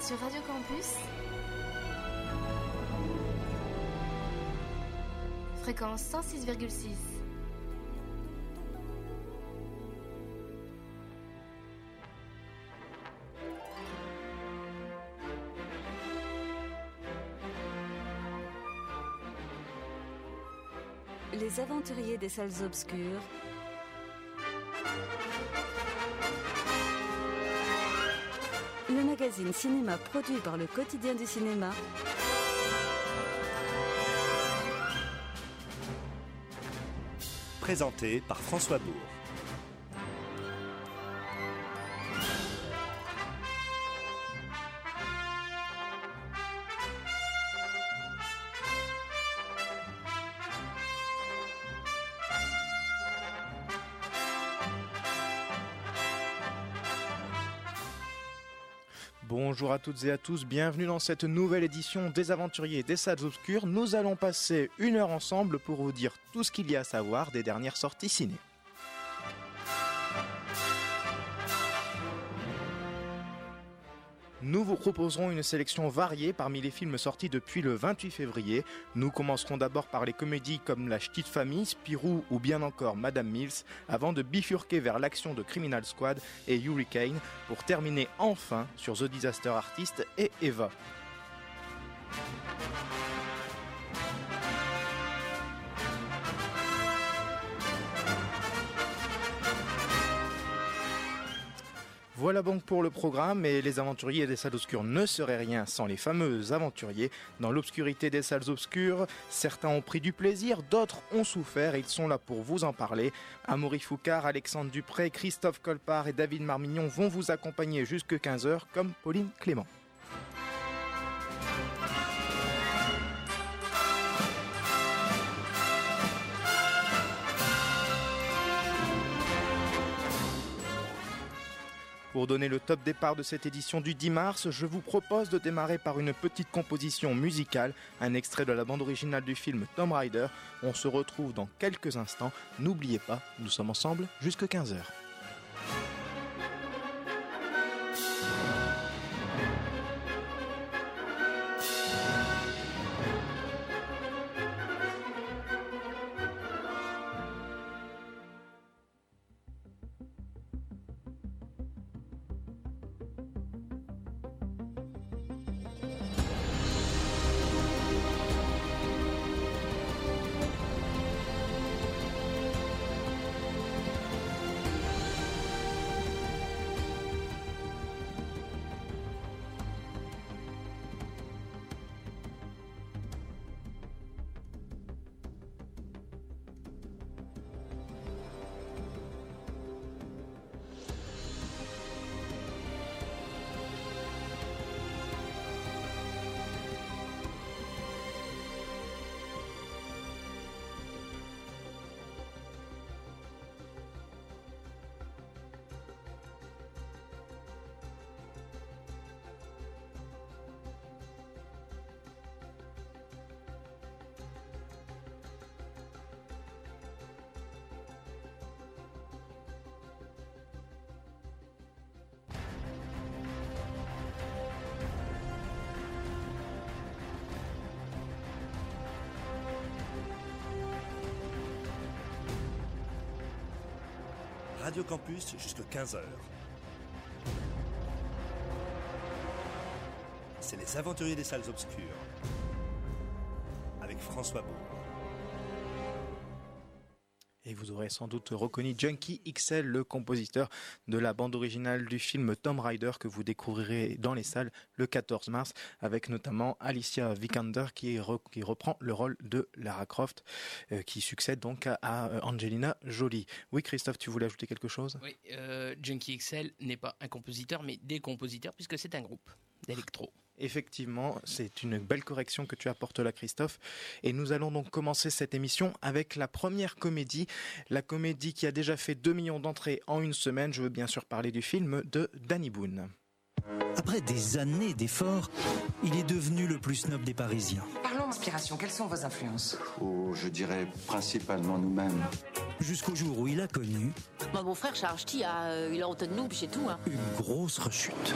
sur Radio Campus. Fréquence 106,6. Les aventuriers des salles obscures. Cinéma produit par le quotidien du cinéma. Présenté par François Bourg. Bonjour à toutes et à tous, bienvenue dans cette nouvelle édition des Aventuriers des Salles Obscures. Nous allons passer une heure ensemble pour vous dire tout ce qu'il y a à savoir des dernières sorties ciné. Nous vous proposerons une sélection variée parmi les films sortis depuis le 28 février. Nous commencerons d'abord par les comédies comme La Petite Famille, Spirou ou bien encore Madame Mills, avant de bifurquer vers l'action de Criminal Squad et Hurricane, pour terminer enfin sur The Disaster Artist et Eva. Voilà donc pour le programme et les aventuriers des salles obscures ne seraient rien sans les fameux aventuriers. Dans l'obscurité des salles obscures, certains ont pris du plaisir, d'autres ont souffert, ils sont là pour vous en parler. Amaury Foucard, Alexandre Dupré, Christophe Colpart et David Marmignon vont vous accompagner jusque 15h comme Pauline Clément. Pour donner le top départ de cette édition du 10 mars, je vous propose de démarrer par une petite composition musicale, un extrait de la bande originale du film Tomb Raider. On se retrouve dans quelques instants. N'oubliez pas, nous sommes ensemble jusque 15h. Campus jusqu'à 15h. C'est les aventuriers des salles obscures. Avec François Beau. Aurez sans doute reconnu Junkie XL, le compositeur de la bande originale du film Tomb Raider que vous découvrirez dans les salles le 14 mars, avec notamment Alicia Vikander qui, re qui reprend le rôle de Lara Croft, euh, qui succède donc à, à, Angelina Jolie. Oui, Christophe, tu voulais ajouter quelque chose? Oui, euh, Junkie XL n'est pas un compositeur, mais des compositeurs, puisque c'est un groupe d'électro. Effectivement, c'est une belle correction que tu apportes là, Christophe. Et nous allons donc commencer cette émission avec la première comédie, la comédie qui a déjà fait 2 millions d'entrées en une semaine. Je veux bien sûr parler du film de Danny Boone. Après des années d'efforts, il est devenu le plus snob des Parisiens. Parlons inspiration, quelles sont vos influences? Oh, je dirais principalement nous-mêmes. Jusqu'au jour où il a connu. Bah, mon frère Charles Ch'ti a, euh, il a honte de nous, puis c'est tout. Hein. Une grosse rechute.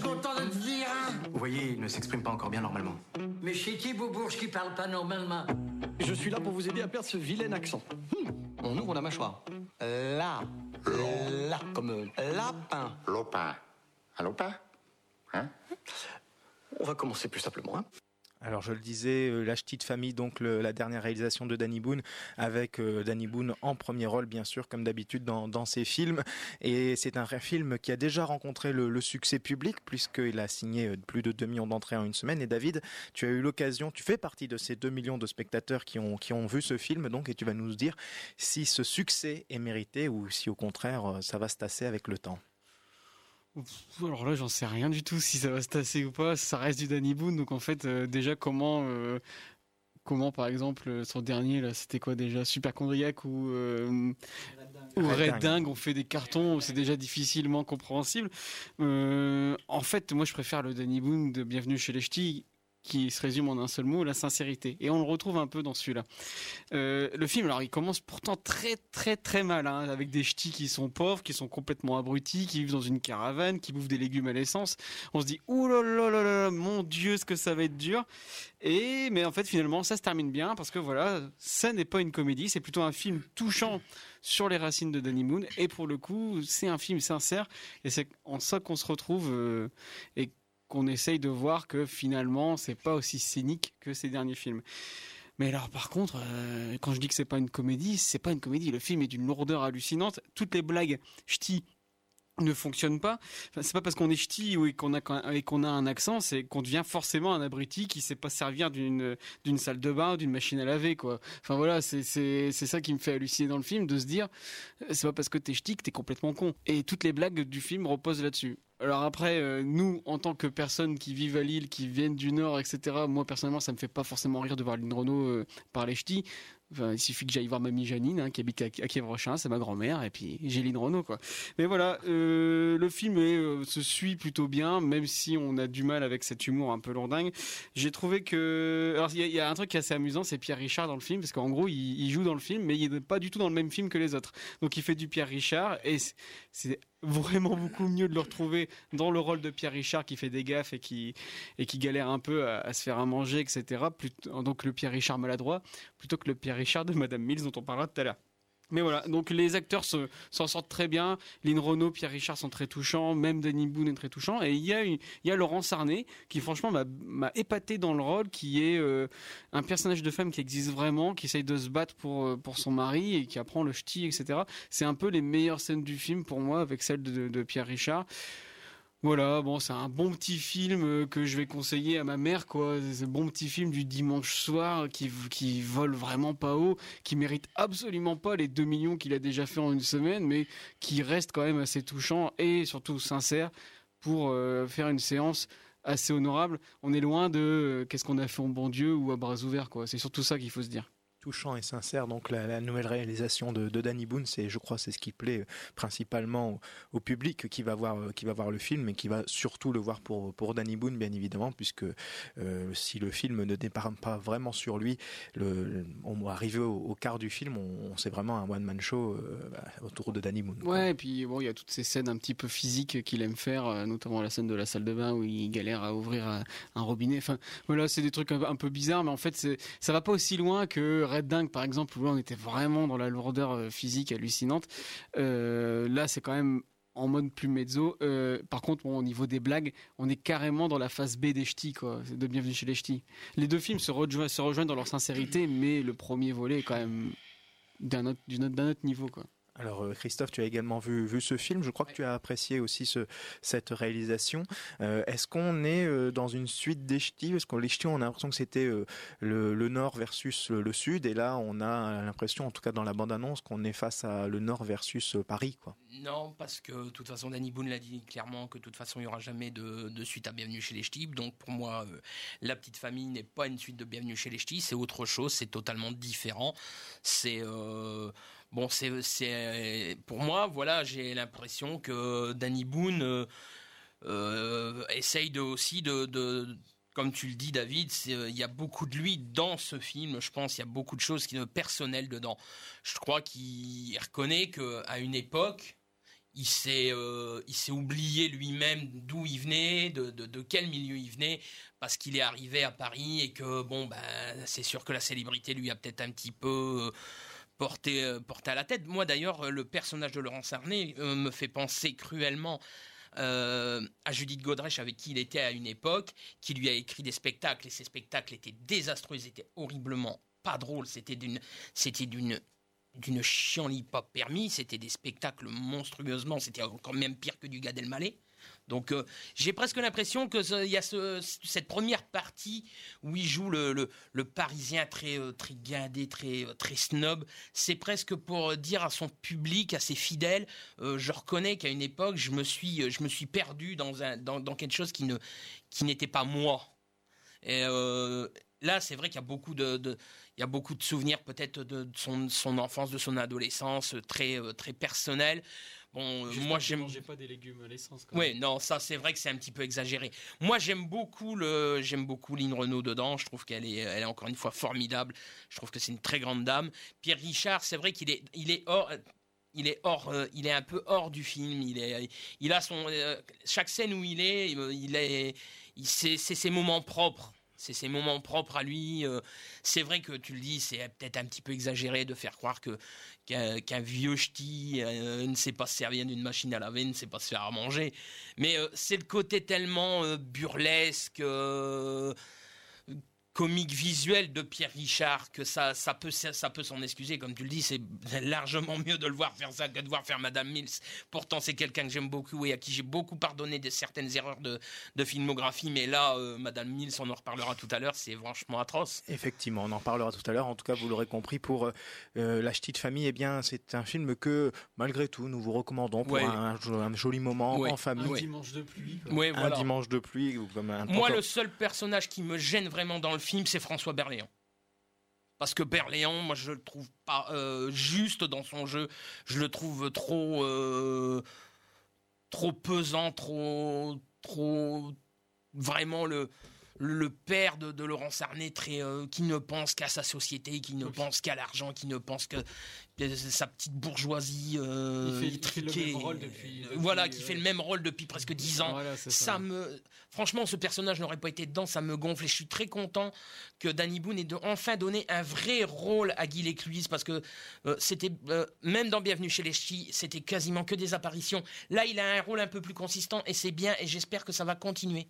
Suis content de te dire, hein Vous voyez, il ne s'exprime pas encore bien normalement. Mais chez qui Beaubourge qui parle pas normalement? Je suis là pour vous aider à perdre ce vilain accent. Hmm, On ouvre la mâchoire. Là. Là. Comme euh, lapin. Lopin. Un lopin? Hein? On va commencer plus simplement. Hein. Alors je le disais, euh, La Ch'ti de famille, donc la dernière réalisation de Danny Boone, avec euh, Danny Boone en premier rôle, bien sûr, comme d'habitude dans, ses films. Et c'est un film qui a déjà rencontré le, succès public, puisqu'il a signé euh, plus de 2 millions d'entrées en une semaine. Et David, tu as eu l'occasion, tu fais partie de ces 2 millions de spectateurs qui ont, qui ont vu ce film, donc, et tu vas nous dire si ce succès est mérité ou si au contraire ça va se tasser avec le temps. Alors là, j'en sais rien du tout si ça va se tasser ou pas. Ça reste du Danny Boone, donc en fait, euh, déjà comment, euh, comment par exemple euh, son dernier là, c'était quoi déjà, Superchondriac ou euh, ou Red Red Dingue. On fait des cartons, c'est déjà difficilement compréhensible. En fait, moi, je préfère le Danny Boone de Bienvenue chez les Ch'tis qui se résume en un seul mot, la sincérité. Et on le retrouve un peu dans celui-là. Euh, le film, alors il commence pourtant très très très mal, hein, avec des ch'tis qui sont pauvres, qui sont complètement abrutis, qui vivent dans une caravane, qui bouffent des légumes à l'essence. On se dit, ouh là là là là mon Dieu, ce que ça va être dur. Et mais en fait finalement ça se termine bien parce que voilà, ça n'est pas une comédie, c'est plutôt un film touchant sur les racines de Danny Moon. Et pour le coup, c'est un film sincère et c'est en ça qu'on se retrouve euh, qu'on essaye de voir que finalement c'est pas aussi scénique que ces derniers films. Mais alors par contre, euh, quand je dis que c'est pas une comédie, c'est pas une comédie. Le film est d'une lourdeur hallucinante. Toutes les blagues ch'tis ne fonctionnent pas. C'est pas parce qu'on est ch'ti ou qu'on a et qu'on a un accent, c'est qu'on devient forcément un abruti qui sait pas servir d'une salle de bain d'une machine à laver quoi. Enfin voilà, c'est c'est c'est ça qui me fait halluciner dans le film de se dire euh, c'est pas parce que t'es ch'ti que t'es complètement con. Et toutes les blagues du film reposent là-dessus. Alors après, euh, nous, en tant que personnes qui vivent à Lille, qui viennent du Nord, etc., moi personnellement, ça me fait pas forcément rire de voir Lynn Renault euh, parler ch'ti. Enfin, il suffit que j'aille voir mamie Janine, hein, qui habite à, à Kievrechin, c'est ma grand-mère, et puis j'ai Lynn Renault, quoi. Mais voilà, euh, le film euh, se suit plutôt bien, même si on a du mal avec cet humour un peu lourdingue. J'ai trouvé que... Alors, il y, a- un truc qui est assez amusant, c'est Pierre Richard dans le film, parce qu'en gros, il, il joue dans le film, mais il n'est pas du tout dans le même film que les autres. Donc, il fait du Pierre Richard, et c'est vraiment beaucoup mieux de le retrouver dans le rôle de Pierre Richard qui fait des gaffes et qui, et qui galère un peu à, se faire à manger, etc. Plutôt- donc, le Pierre Richard maladroit, plutôt que le Pierre Richard de Madame Mills dont on parlera tout à l'heure. Mais voilà, donc les acteurs se- s'en sortent très bien. Lynn Renault, Pierre Richard sont très touchants, même Danny Boone est très touchant. Et il y a, y a Laurent Sarné qui franchement m'a- m'a épaté dans le rôle, qui est euh, un personnage de femme qui existe vraiment, qui essaye de se battre pour, euh, pour son mari et qui apprend le ch'ti, etc. C'est un peu les meilleures scènes du film pour moi, avec celle de, de Pierre Richard. Voilà, bon, c'est un bon petit film euh, que je vais conseiller à ma mère, quoi. C'est un bon petit film du dimanche soir qui, qui vole vraiment pas haut, qui mérite absolument pas les 2 millions qu'il a déjà fait en une semaine, mais qui reste quand même assez touchant et surtout sincère pour euh, faire une séance assez honorable. On est loin de euh, qu'est-ce qu'on a fait au bon Dieu ou à bras ouverts, quoi. C'est surtout ça qu'il faut se dire. Touchant et sincère. Donc la, nouvelle réalisation de, Danny Boone, c'est, je crois, c'est ce qui plaît euh, principalement au, public qui va voir, euh, qui va voir le film et qui va surtout le voir pour pour Danny Boone, bien évidemment, puisque euh, si le film ne départ pas vraiment sur lui, le, on va arriver au, quart du film, on, on- c'est vraiment un one man show bah, autour de Danny Boone. Ouais, et puis bon, il y a toutes ces scènes un petit peu physiques qu'il aime faire, notamment la scène de la salle de bain où il galère à ouvrir un, robinet. Enfin, voilà, c'est des trucs un, un peu bizarres, mais en fait, ça va pas aussi loin que Red Dingue, par exemple, où là, on était vraiment dans la lourdeur euh, physique hallucinante. Euh, là, c'est quand même en mode plus mezzo. Euh, par contre, au niveau des blagues, on est carrément dans la phase B des ch'tis, quoi, de Bienvenue chez les ch'tis. Les deux films se rejoignent, dans leur sincérité, mais le premier volet est quand même d'un autre, autre niveau, quoi. Alors euh, Christophe, tu as également vu, vu ce film. Je crois que tu as apprécié aussi ce, cette réalisation. Euh, Est-ce qu'on est euh, dans une suite des ch'tis Parce que les ch'tis, on a l'impression que c'était le, nord versus le, sud, et là, on a l'impression, en tout cas dans la bande-annonce, qu'on est face à le nord versus Paris, quoi. Non, parce que de toute façon, Danny Boone l'a dit clairement que de toute façon, il n'y aura jamais de, de suite à Bienvenue chez les Ch'tis. Donc pour moi, La Petite Famille n'est pas une suite de Bienvenue chez les Ch'tis, c'est autre chose, c'est totalement différent. C'est. Bon, c'est, pour moi, voilà, j'ai l'impression que Danny Boone euh, euh, essaye de, aussi de, de- comme tu le dis, David, euh, il y a beaucoup de lui dans ce film. Je pense il y a beaucoup de choses qui sont personnelles dedans. Je crois qu'il reconnaît que à une époque, il s'est il s'est oublié lui-même d'où il venait, de, de, quel milieu il venait, parce qu'il est arrivé à Paris et que bon ben c'est sûr que la célébrité lui a peut-être un petit peu porté, porté à la tête. Moi d'ailleurs, le personnage de Laurent Sarnet me fait penser cruellement euh, à Judith Godrèche avec qui il était à une époque, qui lui a écrit des spectacles et ces spectacles étaient désastreux, ils étaient horriblement pas drôles, c'était d'une, c'était d'une d'une chienlit pas permis, c'était des spectacles monstrueusement, c'était encore même pire que du Gad Elmaleh. Donc euh, j'ai presque l'impression que il y a cette première partie où il joue le, Parisien très euh, très guindé, très euh, très snob. C'est presque pour dire à son public, à ses fidèles, je reconnais qu'à une époque je me suis je me suis perdu dans un dans, quelque chose qui ne qui n'était pas moi. Et là c'est vrai qu'il y a beaucoup de, il y a beaucoup de souvenirs peut-être de, son, son enfance, de son adolescence, très très personnels. Bon, euh, moi j'aime. pas des légumes à l'essence. Oui, non, ça c'est vrai que c'est un petit peu exagéré. Moi j'aime beaucoup le, j'aime beaucoup Lynn Renault dedans. Je trouve qu'elle est, elle est encore une fois formidable. Je trouve que c'est une très grande dame. Pierre Richard, c'est vrai qu'il est, il est hors, il est hors, euh, il est un peu hors du film. Il est, il a son, euh, chaque scène où il est, il est, c'est ses moments propres c'est ses moments propres à lui. c'est vrai que tu le dis, c'est peut-être un petit peu exagéré de faire croire que qu'un vieux ch'ti euh, ne sait pas se servir d'une machine à laver, ne sait pas se faire à manger. Mais euh, c'est le côté tellement euh, burlesque, comique visuel de Pierre Richard que ça, ça peut, ça peut s'en excuser. Comme tu le dis, c'est largement mieux de le voir faire ça que de voir faire Madame Mills. Pourtant, c'est quelqu'un que j'aime beaucoup et à qui j'ai beaucoup pardonné de certaines erreurs de, de filmographie. Mais là, euh, Madame Mills, on en reparlera tout à l'heure, c'est franchement atroce. Effectivement, on en parlera tout à l'heure. En tout cas, vous l'aurez compris, pour euh, euh, La Petite Famille, eh bien, c'est un film que, malgré tout, nous vous recommandons pour un, joli moment en famille. Un dimanche de pluie. Un dimanche de pluie. Comme un Moi, le seul personnage qui me gêne vraiment dans le film, c'est François Berléand. Parce que Berléand, moi, je le trouve pas euh, juste dans son jeu. Je le trouve trop, euh, trop pesant, trop, trop, vraiment le, le père de, Laurent Sarnet, très, euh, qui ne pense qu'à sa société, qui ne pense qu'à l'argent, qui ne pense que sa petite bourgeoisie euh, il fait, le même rôle depuis, voilà qui fait le même rôle depuis presque dix ans. Ça. me franchement ce personnage n'aurait pas été dedans ça me gonfle et je suis très content que Danny Boone ait enfin donné un vrai rôle à Guy Lécluise parce que euh, c'était même dans Bienvenue chez les Ch'tis c'était quasiment que des apparitions. Là il a un rôle un peu plus consistant et c'est bien et j'espère que ça va continuer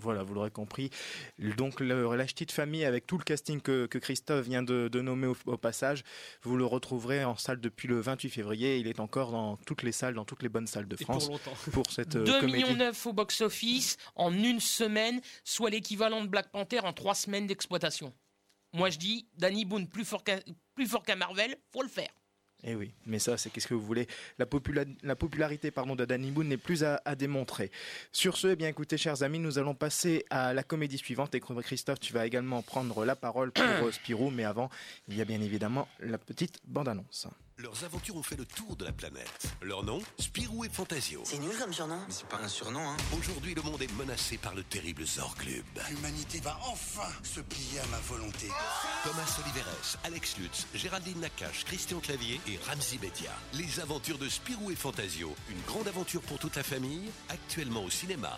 voilà, vous l'aurez compris. Donc, le, la petite famille, avec tout le casting que, Christophe vient de, nommer au, passage, vous le retrouverez en salle depuis le 28 février. Il est encore dans toutes les salles, dans toutes les bonnes salles de France. pour, cette 2 euh, millions 9 au box-office en une semaine, soit l'équivalent de Black Panther en trois semaines d'exploitation. Moi, je dis, Danny Boone, plus fort qu'un Marvel, faut le faire. Eh oui, mais ça, c'est qu'est-ce que vous voulez la, popularité pardon, de Danny Boone n'est plus à, démontrer. Sur ce, eh bien écoutez, chers amis, nous allons passer à la comédie suivante. Et Christophe, tu vas également prendre la parole pour euh, Spirou, mais avant, il y a bien évidemment la petite bande-annonce. Leurs aventures ont fait le tour de la planète. Leur nom Spirou et Fantasio. C'est nul comme surnom Mais c'est pas un surnom, hein Aujourd'hui, le monde est menacé par le terrible Zorglub. L'humanité va enfin se plier à ma volonté. Thomas Oliveres, Alex Lutz, Géraldine Nakache, Christian Clavier et Ramzi Bedia. Les aventures de Spirou et Fantasio. Une grande aventure pour toute la famille, actuellement au cinéma.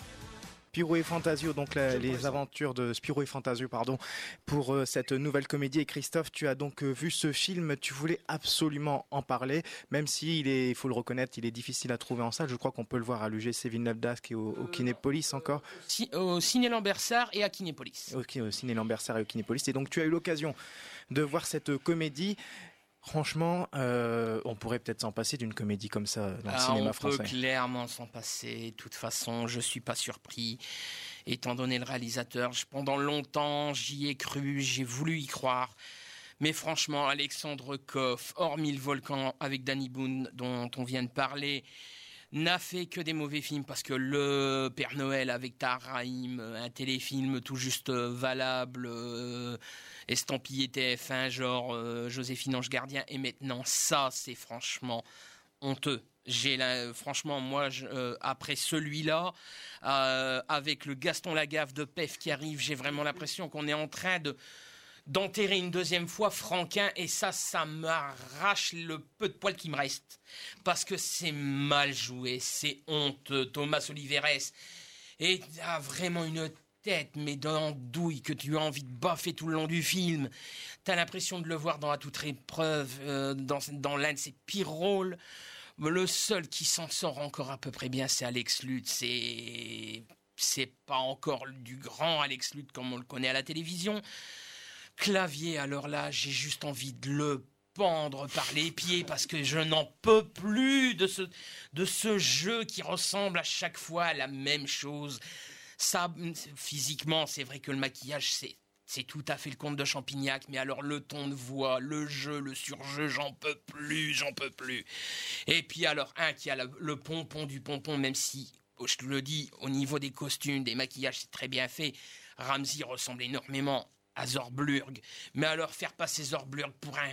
Spirou et Fantasio, donc les aventures de Spirou et Fantasio, pardon, pour euh, cette nouvelle comédie. Et Christophe, tu as donc euh, vu ce film, tu voulais absolument en parler, même si il faut le reconnaître, il est difficile à trouver en salle. Je crois qu'on peut le voir à l'UGC Villeneuve d'Ascq et au, au, Kinépolis encore. au Ciné Lambersart et à Kinépolis. Ok, au Ciné Lambersart et au Kinépolis. Et donc tu as eu l'occasion de voir cette comédie. Franchement, euh, on pourrait peut-être s'en passer d'une comédie comme ça dans le ah, cinéma français. On peut clairement s'en passer. De toute façon, je suis pas surpris. Étant donné le réalisateur, pendant longtemps, j'y ai cru, j'ai voulu y croire. Mais franchement, Alexandre Koff, hormis le volcan avec Danny Boone dont on vient de parler, n'a fait que des mauvais films parce que le Père Noël avec Tahar Rahim, un téléfilm tout juste valable, euh, estampillé TF1, genre euh, Joséphine Ange Gardien, et maintenant ça, c'est franchement honteux. J'ai franchement, moi, euh, après celui-là, avec le Gaston Lagaffe de PEF qui arrive, j'ai vraiment l'impression qu'on est en train de d'enterrer une deuxième fois Franquin et ça, ça m'arrache le peu de poil qui me reste. Parce que c'est mal joué, c'est honteux. Thomas Oliveres et a vraiment une tête, mais dans douille, que tu as envie de baffer tout le long du film. T'as l'impression de le voir dans la toute épreuve, euh, dans, l'un de ses pires rôles. Le seul qui s'en sort encore à peu près bien, c'est Alex Lutz. C'est c'est pas encore du grand Alex Lutz comme on le connaît à la télévision. Clavier, alors là, j'ai juste envie de le pendre par les pieds parce que je n'en peux plus de ce, de ce jeu qui ressemble à chaque fois à la même chose. Ça, physiquement, c'est vrai que le maquillage, c'est c'est tout à fait le conte de Champignac, mais alors le ton de voix, le jeu, le surjeu, j'en peux plus, j'en peux plus. Et puis alors, un qui a le pompon du pompon, même si, je te le dis, au niveau des costumes, des maquillages, c'est très bien fait. Ramsey ressemble énormément Zorblurg. Mais alors faire passer Zorblurg pour un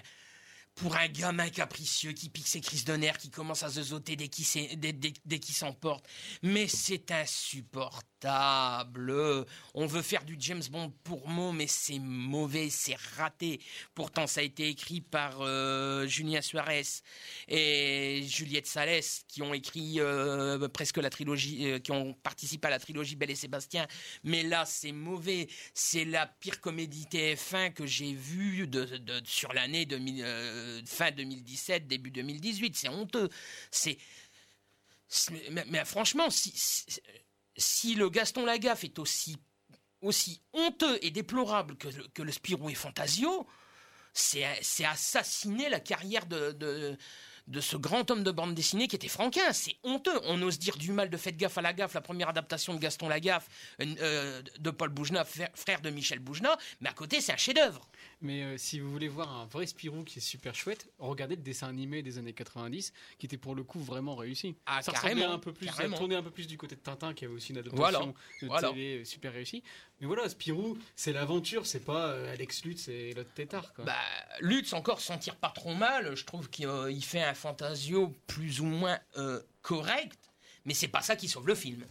pour un gamin capricieux qui pique ses crises de nerfs, qui commence à zozoter dès qu'il s'emporte. Mais c'est insupportable. On veut faire du James Bond pour mots, mais c'est mauvais, c'est raté. Pourtant, ça a été écrit par euh, Suarez et Juliette Salès, qui ont écrit euh, presque la trilogie, euh, qui ont participé à la trilogie Belle et Sébastien. Mais là, c'est mauvais. C'est la pire comédie TF1 que j'ai vue sur l'année fin 2017, début 2018. C'est honteux. C'est mais, franchement, si, si le Gaston Lagaffe est aussi, honteux et déplorable que, le Spirou et Fantasio, c'est assassiner la carrière de, de, ce grand homme de bande dessinée qui était Franquin. C'est honteux. On ose dire du mal de Faites gaffe à la gaffe, la première adaptation de Gaston Lagaffe, euh, de Paul Boujna, frère de Michel Boujna, mais à côté, c'est un chef-d'œuvre. Mais euh, si vous voulez voir un vrai Spirou qui est super chouette, regardez le dessin animé des années 90 qui était pour le coup vraiment réussi. Ah, ça carrément, un peu plus, ça tournait un peu plus du côté de Tintin qui avait aussi une adaptation de télé euh, super réussie. Mais voilà, Spirou, c'est l'aventure, c'est pas euh, Alex Lutz et l'autre tétard. Quoi. Bah, Lutz encore s'en tire pas trop mal. Je trouve qu'il fait un fantasio plus ou moins correct, mais c'est pas ça qui sauve le film.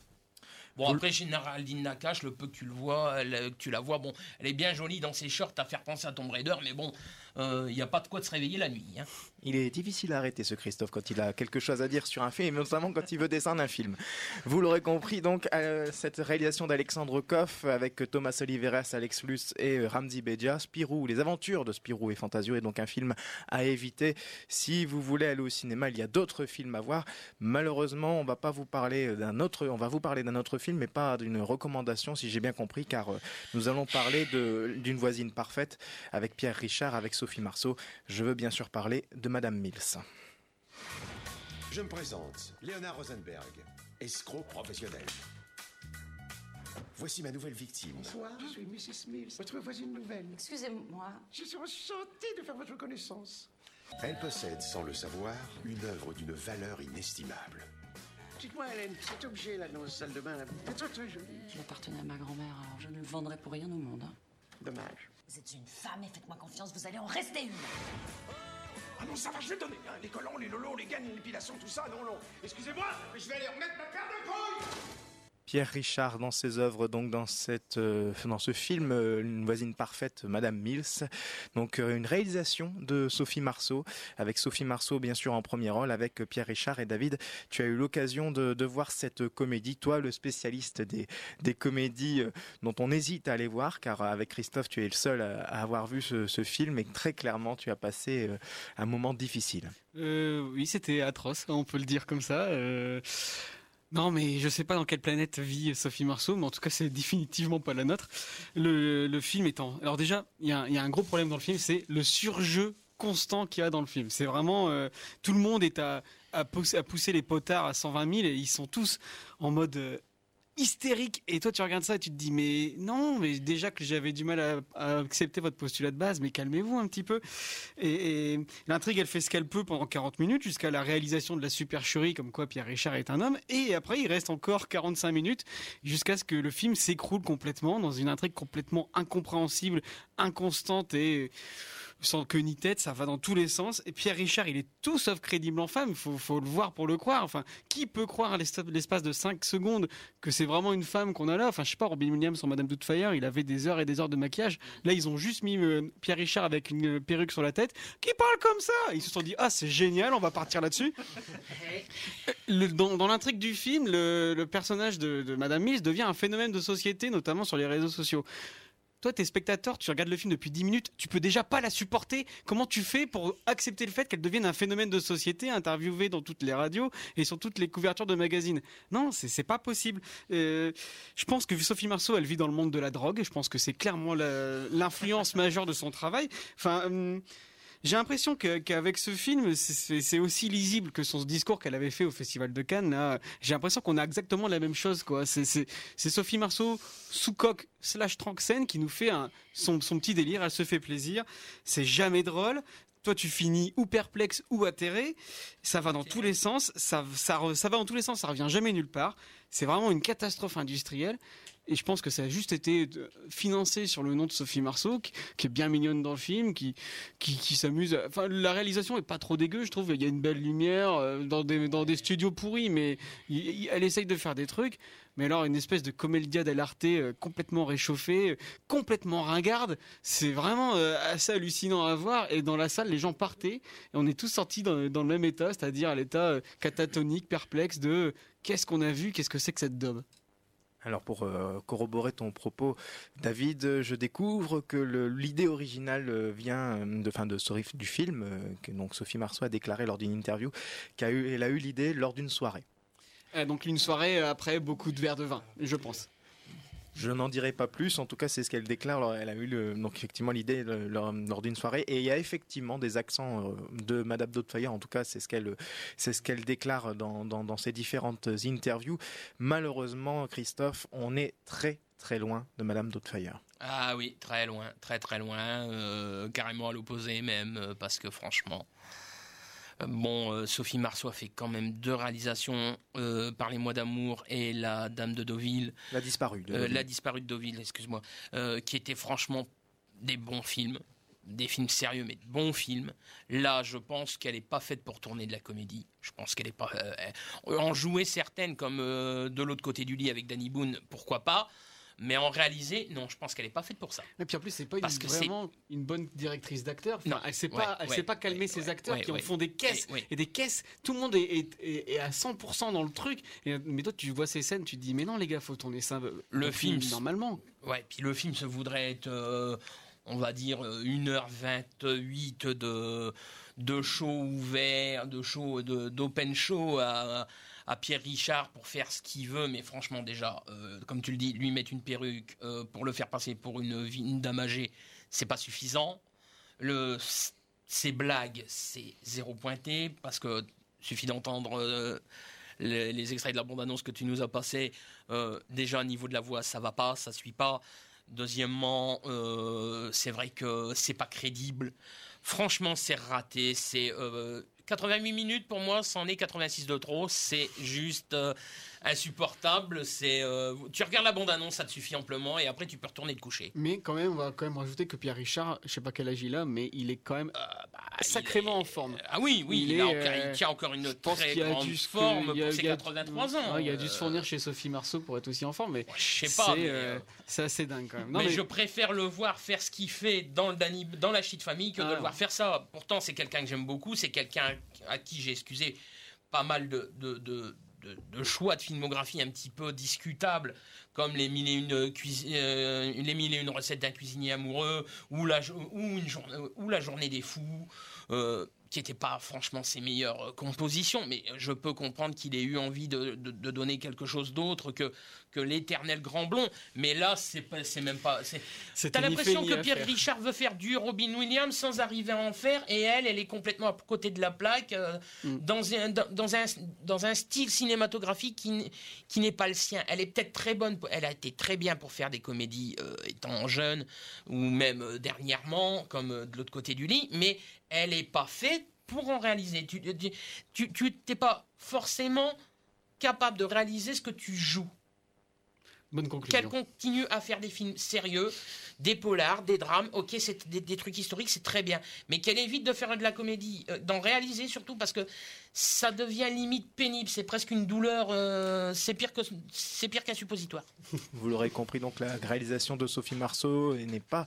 Bon, après, Géraldine Nakache, le peu que tu le vois, que tu la vois, bon, elle est bien jolie dans ses shorts à faire penser à Tomb Raider, mais bon, il euh, n'y a pas de quoi de se réveiller la nuit. Hein. Il est difficile à arrêter ce Christophe quand il a quelque chose à dire sur un film, et notamment quand il veut descendre un film. Vous l'aurez compris, donc, euh, cette réalisation d'Alexandre Koff avec Thomas Oliveras, Alex Luce et euh, Ramzi Bedia, Spirou, les aventures de Spirou et Fantasio est donc un film à éviter. Si vous voulez aller au cinéma, il y a d'autres films à voir. Malheureusement, on va pas vous parler d'un autre, on va vous parler d'un autre film, mais pas d'une recommandation, si j'ai bien compris, car nous allons parler d'une voisine parfaite avec Pierre Richard, avec Sophie Marceau. Je veux bien sûr parler de Madame Mills. Je me présente, Léonard Rosenberg, escroc professionnel. Voici ma nouvelle victime. Bonsoir, je suis Mrs. Mills, votre voisine nouvelle. Excusez-moi. Je suis enchanté de faire votre connaissance. Elle possède, sans le savoir, une œuvre d'une valeur inestimable. Dites-moi, Hélène, cet objet-là dans la salle de bain, c'est très, très joli. Il appartenait à ma grand-mère, alors je ne le vendrai pour rien au monde. Hein. Dommage. Vous êtes une femme et faites-moi confiance, vous allez en rester une. Ah non, ça va, je vais donner. Hein. Les collants, les lolos, les gaines, l'épilation, tout ça, non, non. Excusez-moi, mais je vais aller remettre ma paire de couilles Pierre Richard dans ses œuvres, donc dans cette euh, dans ce film euh, Une voisine parfaite, Madame Mills. Donc euh, une réalisation de Sophie Marceau, avec Sophie Marceau bien sûr en premier rôle, avec Pierre Richard et David. Tu as eu l'occasion de, voir cette comédie, toi le spécialiste des, comédies dont on hésite à aller voir, car avec Christophe tu es le seul à, avoir vu ce, film et très clairement tu as passé un moment difficile. oui, c'était atroce, on peut le dire comme ça. Non, mais je sais pas dans quelle planète vit Sophie Marceau, mais en tout cas, c'est définitivement pas la nôtre. Le, film étant. Alors, déjà, il y, a, un gros problème dans le film, c'est le surjeu constant qu'il y a dans le film. C'est vraiment. Euh, tout le monde est à, pousser, les potards à 120 000 et ils sont tous en mode. Euh, hystérique. Et toi, tu regardes ça et tu te dis, mais non, mais déjà que j'avais du mal à, accepter votre postulat de base, mais calmez-vous un petit peu. Et, l'intrigue, elle fait ce qu'elle peut pendant 40 minutes jusqu'à la réalisation de la supercherie, comme quoi Pierre Richard est un homme. Et après, il reste encore 45 minutes jusqu'à ce que le film s'écroule complètement dans une intrigue complètement incompréhensible, inconstante et sans queue ni tête, ça va dans tous les sens. Et Pierre Richard, il est tout sauf crédible en femme. Il faut, faut le voir pour le croire. Enfin, qui peut croire à l'espace de 5 secondes que c'est vraiment une femme qu'on a là? Enfin, je sais pas, Robin Williams sur Madame Doubtfire, il avait des heures et des heures de maquillage. Là, ils ont juste mis euh, Pierre Richard avec une euh, perruque sur la tête qui parle comme ça? Ils se sont dit, ah, c'est génial, on va partir là-dessus. Le- dans dans l'intrigue du film, le, le personnage de, de Madame Mills devient un phénomène de société, notamment sur les réseaux sociaux. Toi, t'es spectateur, tu regardes le film depuis 10 minutes, tu peux déjà pas la supporter. Comment tu fais pour accepter le fait qu'elle devienne un phénomène de société, interviewée dans toutes les radios et sur toutes les couvertures de magazines? Non, c'est pas possible. Euh, je pense que Sophie Marceau, elle vit dans le monde de la drogue. Je pense que c'est clairement la- l'influence majeure de son travail. Enfin. hum, j'ai l'impression qu'avec ce film, c'est- aussi lisible que son discours qu'elle avait fait au Festival de Cannes. J'ai l'impression qu'on a exactement la même chose. quoi. C'est- Sophie Marceau sous coque slash Tranxène qui nous fait un, son, son petit délire. Elle se fait plaisir. C'est jamais drôle. Toi, tu finis ou perplexe ou atterré. Ça va dans tous les sens. Ça, ça va dans tous les sens. Ça revient jamais nulle part. C'est vraiment une catastrophe industrielle. Et je pense que ça a juste été euh, financé sur le nom de Sophie Marceau, qui, est bien mignonne dans le film, qui, qui, qui s'amuse. Enfin, la réalisation est pas trop dégueu, je trouve. Il y a une belle lumière euh, dans des, dans des studios pourris, mais elle essaye de faire des trucs. Mais alors, une espèce de comédia dell'arte euh, complètement réchauffée, complètement ringarde, c'est vraiment assez hallucinant à voir. Et dans la salle, les gens partaient, et on est tous sortis dans, dans le même état, c'est-à-dire l'état catatonique, perplexe de qu'est-ce qu'on a vu, qu'est-ce que c'est que cette daube. Alors pour euh, corroborer ton propos, David, je découvre que l'idée originale euh, vient euh, de, fin, de sorry, du film, que donc Sophie Marceau a déclaré lors d'une interview qu'elle a eu l'idée lors d'une soirée. Donc une soirée après beaucoup de verres de vin, je pense. Je n'en dirai pas plus, en tout cas c'est ce qu'elle déclare. Elle a eu donc effectivement l'idée lors, d'une soirée et il y a effectivement des accents euh, de Madame Doubtfire. En tout cas c'est ce qu'elle c'est ce qu'elle déclare dans, dans, ses différentes interviews. Malheureusement, Christophe, on est très très loin de Madame Doubtfire. Ah oui, très loin, très très loin, euh, carrément à l'opposé même, euh, parce que franchement, bon, euh, Sophie Marceau a fait quand même deux réalisations, euh, par les mois d'amour et La Dame de Deauville, La disparue. de Euh, Deauville. La disparue de Deauville, excuse-moi, euh, qui étaient franchement des bons films, des films sérieux, mais de bons films. Là, je pense qu'elle n'est pas faite pour tourner de la comédie. Je pense qu'elle est pas. euh, euh, en jouer certaines, comme euh, de l'autre côté du lit avec Danny Boone, pourquoi pas. Mais en réaliser, non, je pense qu'elle n'est pas faite pour ça. Et puis en plus, c'est pas une, Parce que c'est- vraiment une bonne directrice d'acteurs. Enfin, Non. elle sait Ouais, pas, elle ouais, sait pas calmer ouais, ses acteurs qui en font des caisses Et- ouais. et des caisses. Tout le monde est, est- est- est à 100% dans le truc. Et- mais toi, tu vois ces scènes, tu te dis, mais non, les gars, faut tourner ça. euh, Le film, normalement. Ouais, puis le film se voudrait être, euh, on va dire, euh, 1h28 de, de show ouvert, de show, de- d'open show à, à Pierre Richard pour faire ce qu'il veut, mais franchement, déjà, euh, comme tu le dis, lui mettre une perruque euh, pour le faire passer pour une, une dame âgée, c'est pas suffisant. Le, ces blagues, c'est zéro pointé, parce que suffit d'entendre. euh, les, extraits de la bande-annonce que tu nous as passé, déjà au niveau de la voix, ça va pas, ça suit pas. Deuxièmement, c'est vrai que c'est pas crédible. Franchement, c'est raté. C'est 88 minutes pour moi, c'en est 86 de trop. C'est juste euh, insupportable. C'est euh, tu regardes la bande-annonce, ça te suffit amplement, et après tu peux retourner te coucher. Mais quand même, on va quand même rajouter que Pierre Richard, je sais pas quel âge il a, mais il est quand même sacrément en forme. Ah oui, oui, il, est, a encore- euh, il tient encore une très grande dû se- forme il pour ses il y a- 83 ans. Il a dû se Euh, fournir chez Sophie Marceau pour être aussi en forme, mais je sais pas, c'est euh, euh, assez dingue quand même. Non, mais, je préfère le voir faire ce qu'il fait dans, le Danny- dans la Chute Famille que de Ah. le voir faire ça. Pourtant, c'est quelqu'un que j'aime beaucoup, c'est quelqu'un à qui j'ai excusé pas mal de, de, de- de- choix de filmographie un petit peu discutables, comme les mille et une, cuisi- euh, les mille et une recettes d'un cuisinier amoureux, ou la journée des fous. euh, qui n'étaient pas franchement ses meilleures euh, compositions, mais je peux comprendre qu'il ait eu envie de, de- de donner quelque chose d'autre que, que l'éternel grand blond. Mais là, c'est pas- c'est même pas. T'as l'impression que Pierre. Richard veut faire du Robin Williams sans arriver à en faire, et elle, elle est complètement à côté de la plaque, euh, Mm. dans, un, dans, un, dans un style cinématographique qui, qui n'est pas le sien. Elle est peut-être très bonne, elle a été très bien pour faire des comédies euh, étant jeune, ou même euh, dernièrement, comme de l'autre côté du lit, mais elle n'est pas faite pour en réaliser. Tu n'es tu, tu, t'es pas forcément capable de réaliser ce que tu joues Bonne conclusion. qu'elle continue à faire des films sérieux. Des polars, des drames. Ok, c'est des, trucs historiques, c'est très bien. Mais qu'elle évite de faire de la comédie, euh, d'en réaliser surtout parce que ça devient limite pénible. C'est presque une douleur. euh, c'est pire qu'un suppositoire. Vous l'aurez compris, donc la réalisation de Sophie Marceau n'est pas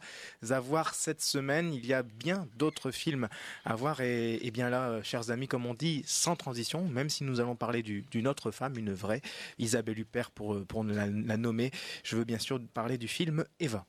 à voir cette semaine. Il y a bien d'autres films à voir. Et, bien là, euh, chers amis, comme on dit, sans transition, même si nous allons parler du- d'une autre femme, une vraie, Isabelle Huppert pour, euh, pour la nommer, je veux bien sûr parler du film Eva.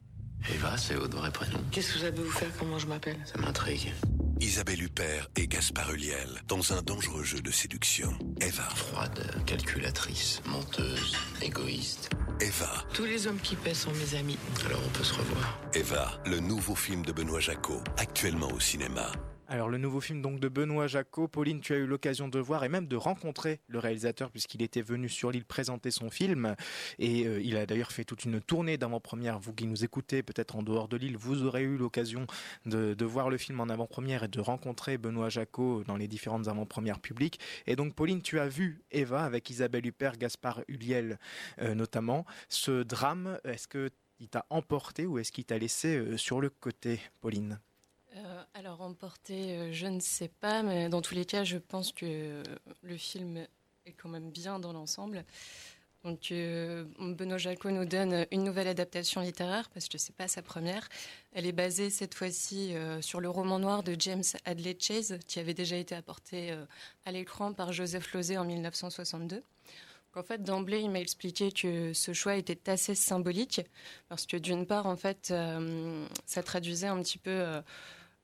Eva, c'est votre vrai prénom. Qu'est-ce que ça peut vous faire comment je m'appelle? Ça m'intrigue. Isabelle Huppert et Gaspard Huliel dans un dangereux jeu de séduction. Eva. Froide, calculatrice, menteuse, égoïste. Eva. Tous les hommes qui paient sont mes amis. Alors on peut se revoir. Eva, le nouveau film de Benoît Jacot, actuellement au cinéma. Alors le nouveau film donc de Benoît Jacot, Pauline, tu as eu l'occasion de voir et même de rencontrer le réalisateur puisqu'il était venu sur l'île présenter son film et euh, il a d'ailleurs fait toute une tournée d'avant-première. Vous qui nous écoutez peut-être en dehors de l'île, vous aurez eu l'occasion de, voir le film en avant-première et de rencontrer Benoît Jacot dans les différentes avant-premières publiques. Et donc Pauline, tu as vu Eva avec Isabelle Huppert, Gaspard Huliel euh, notamment. Ce drame, est-ce que il t'a emporté ou est-ce qu'il t'a laissé euh, sur le côté, Pauline? Euh, alors, emporté, euh, je ne sais pas, mais dans tous les cas, je pense que euh, le film est quand même bien dans l'ensemble. Donc, euh, Benoît Jacot nous donne une nouvelle adaptation littéraire, parce que c'est pas sa première. Elle est basée cette fois-ci sur le roman noir de James Hadley Chase, qui avait déjà été apporté à l'écran par Joseph Losey en 1962. En fait, d'emblée, il m'a expliqué que ce choix était assez symbolique, parce que d'une part, en fait, ça traduisait un petit peu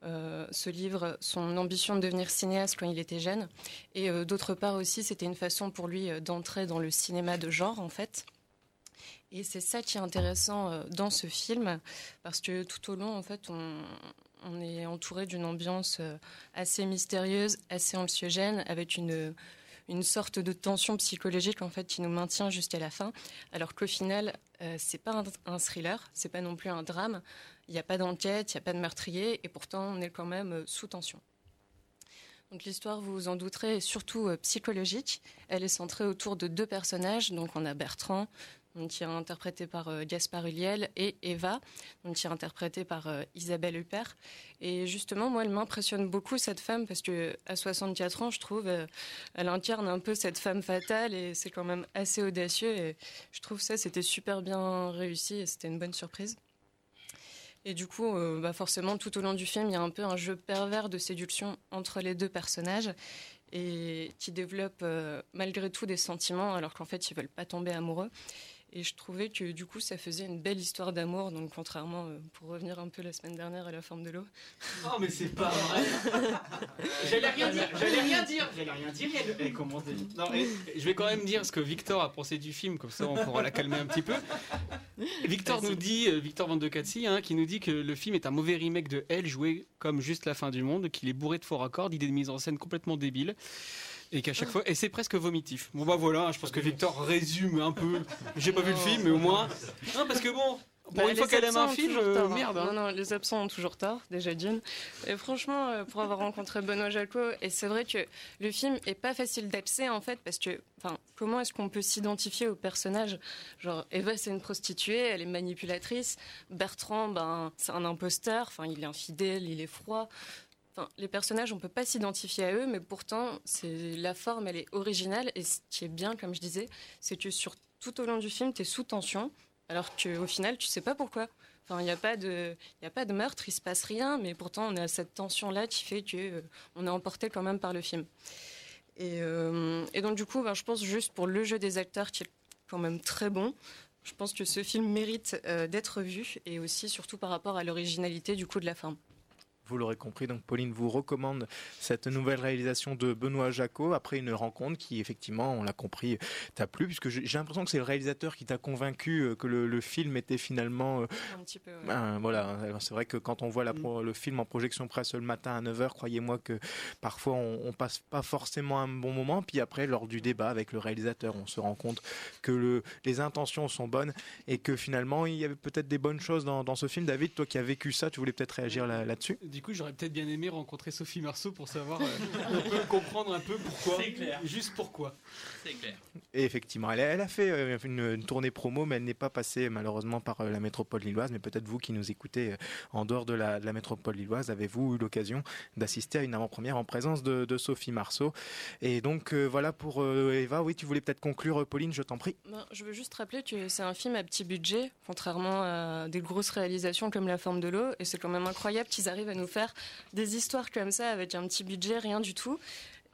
euh, ce livre, son ambition de devenir cinéaste quand il était jeune, et euh, d'autre part aussi, c'était une façon pour lui euh, d'entrer dans le cinéma de genre, en fait. Et c'est ça qui est intéressant dans ce film, parce que tout au long, en fait, on, on est entouré d'une ambiance assez mystérieuse, assez anxiogène, avec une, une sorte de tension psychologique en fait qui nous maintient jusqu'à la fin, alors qu'au final, euh, c'est pas un, un thriller, c'est pas non plus un drame. Il n'y a pas d'enquête, il n'y a pas de meurtrier, et pourtant on est quand même euh, sous tension. Donc l'histoire, vous vous en douterez, est surtout euh, psychologique. Elle est centrée autour de deux personnages. Donc on a Bertrand, qui est interprété par euh, Gaspard Huliel, et Eva, qui est interprétée par euh, Isabelle Huppert. Et justement, moi, elle m'impressionne beaucoup cette femme parce que à 64 ans, je trouve, euh, elle incarne un peu cette femme fatale et c'est quand même assez audacieux. Et je trouve ça, c'était super bien réussi et c'était une bonne surprise. Et du coup, euh, bah forcément, tout au long du film, il y a un peu un jeu pervers de séduction entre les deux personnages et qui développe euh, malgré tout des sentiments alors qu'en fait, ils veulent pas tomber amoureux. Et je trouvais que du coup, ça faisait une belle histoire d'amour. Donc, contrairement, euh, pour revenir un peu la semaine dernière à la forme de l'eau. Oh, mais c'est pas vrai. J'allais rien dire, j'allais rien dire, j'allais rien dire. et elle- elle commence déjà. Non, je vais quand même dire ce que Victor a pensé du film, comme ça on pourra la calmer un petit peu. Victor nous dit, euh, Victor Van de Katsi, hein, qui nous dit que le film est un mauvais remake de Elle, joué comme juste la fin du monde, qu'il est bourré de faux raccords, d'idées de mise en scène complètement débiles. Et qu'à chaque fois, et c'est presque vomitif. Bon bah voilà, je pense que Victor résume un peu. J'ai pas vu le film, mais au moins. Non, parce que bon, pour Bah, une fois qu'elle aime un film, euh, hein. merde. hein. Non, non, les absents ont toujours tort, déjà d'une. Et franchement, euh, pour avoir rencontré Benoît Jacot, et c'est vrai que le film est pas facile d'accès en fait, parce que, enfin, comment est-ce qu'on peut s'identifier au personnage? Genre, Eva, c'est une prostituée, elle est manipulatrice. Bertrand, ben, c'est un imposteur. Enfin, il est infidèle, il est froid. Les personnages, on peut pas s'identifier à eux, mais pourtant, c'est la forme, elle est originale. Et ce qui est bien, comme je disais, c'est que sur tout au long du film, tu es sous tension, alors qu'au final, tu sais pas pourquoi. Enfin, il n'y a pas de, a pas de meurtre, il se passe rien, mais pourtant, on a cette tension-là qui fait que euh, on est emporté quand même par le film. Et, euh, et donc, du coup, ben, je pense juste pour le jeu des acteurs qui est quand même très bon. Je pense que ce film mérite euh, d'être vu et aussi surtout par rapport à l'originalité du coup de la forme. Vous l'aurez compris, donc Pauline vous recommande cette nouvelle réalisation de Benoît Jacot après une rencontre qui, effectivement, on l'a compris, t'a plu, puisque j'ai l'impression que c'est le réalisateur qui t'a convaincu euh, que le, le film était finalement. euh, Un petit peu. ouais. ben, voilà, c'est vrai que quand on voit la pro- le film en projection presse le matin à 9h, croyez-moi que parfois on, on passe pas forcément un bon moment. Puis après, lors du débat avec le réalisateur, on se rend compte que le, les intentions sont bonnes et que finalement il y avait peut-être des bonnes choses dans, dans ce film. David, toi qui as vécu ça, tu voulais peut-être réagir là- là-dessus? Du coup, j'aurais peut-être bien aimé rencontrer Sophie Marceau pour savoir, euh, un peu comprendre un peu pourquoi. C'est clair. Juste pourquoi. C'est clair. Et effectivement, elle a, elle a fait euh, une, une tournée promo, mais elle n'est pas passée malheureusement par euh, la métropole lilloise. Mais peut-être vous qui nous écoutez euh, en dehors de la, de la métropole lilloise, avez-vous eu l'occasion d'assister à une avant-première en présence de, de Sophie Marceau? Et donc euh, voilà pour euh, Eva. Oui, tu voulais peut-être conclure, Pauline, je t'en prie. Ben, je veux juste rappeler que c'est un film à petit budget, contrairement à des grosses réalisations comme La forme de l'eau. Et c'est quand même incroyable qu'ils arrivent à nous faire des histoires comme ça avec un petit budget, rien du tout.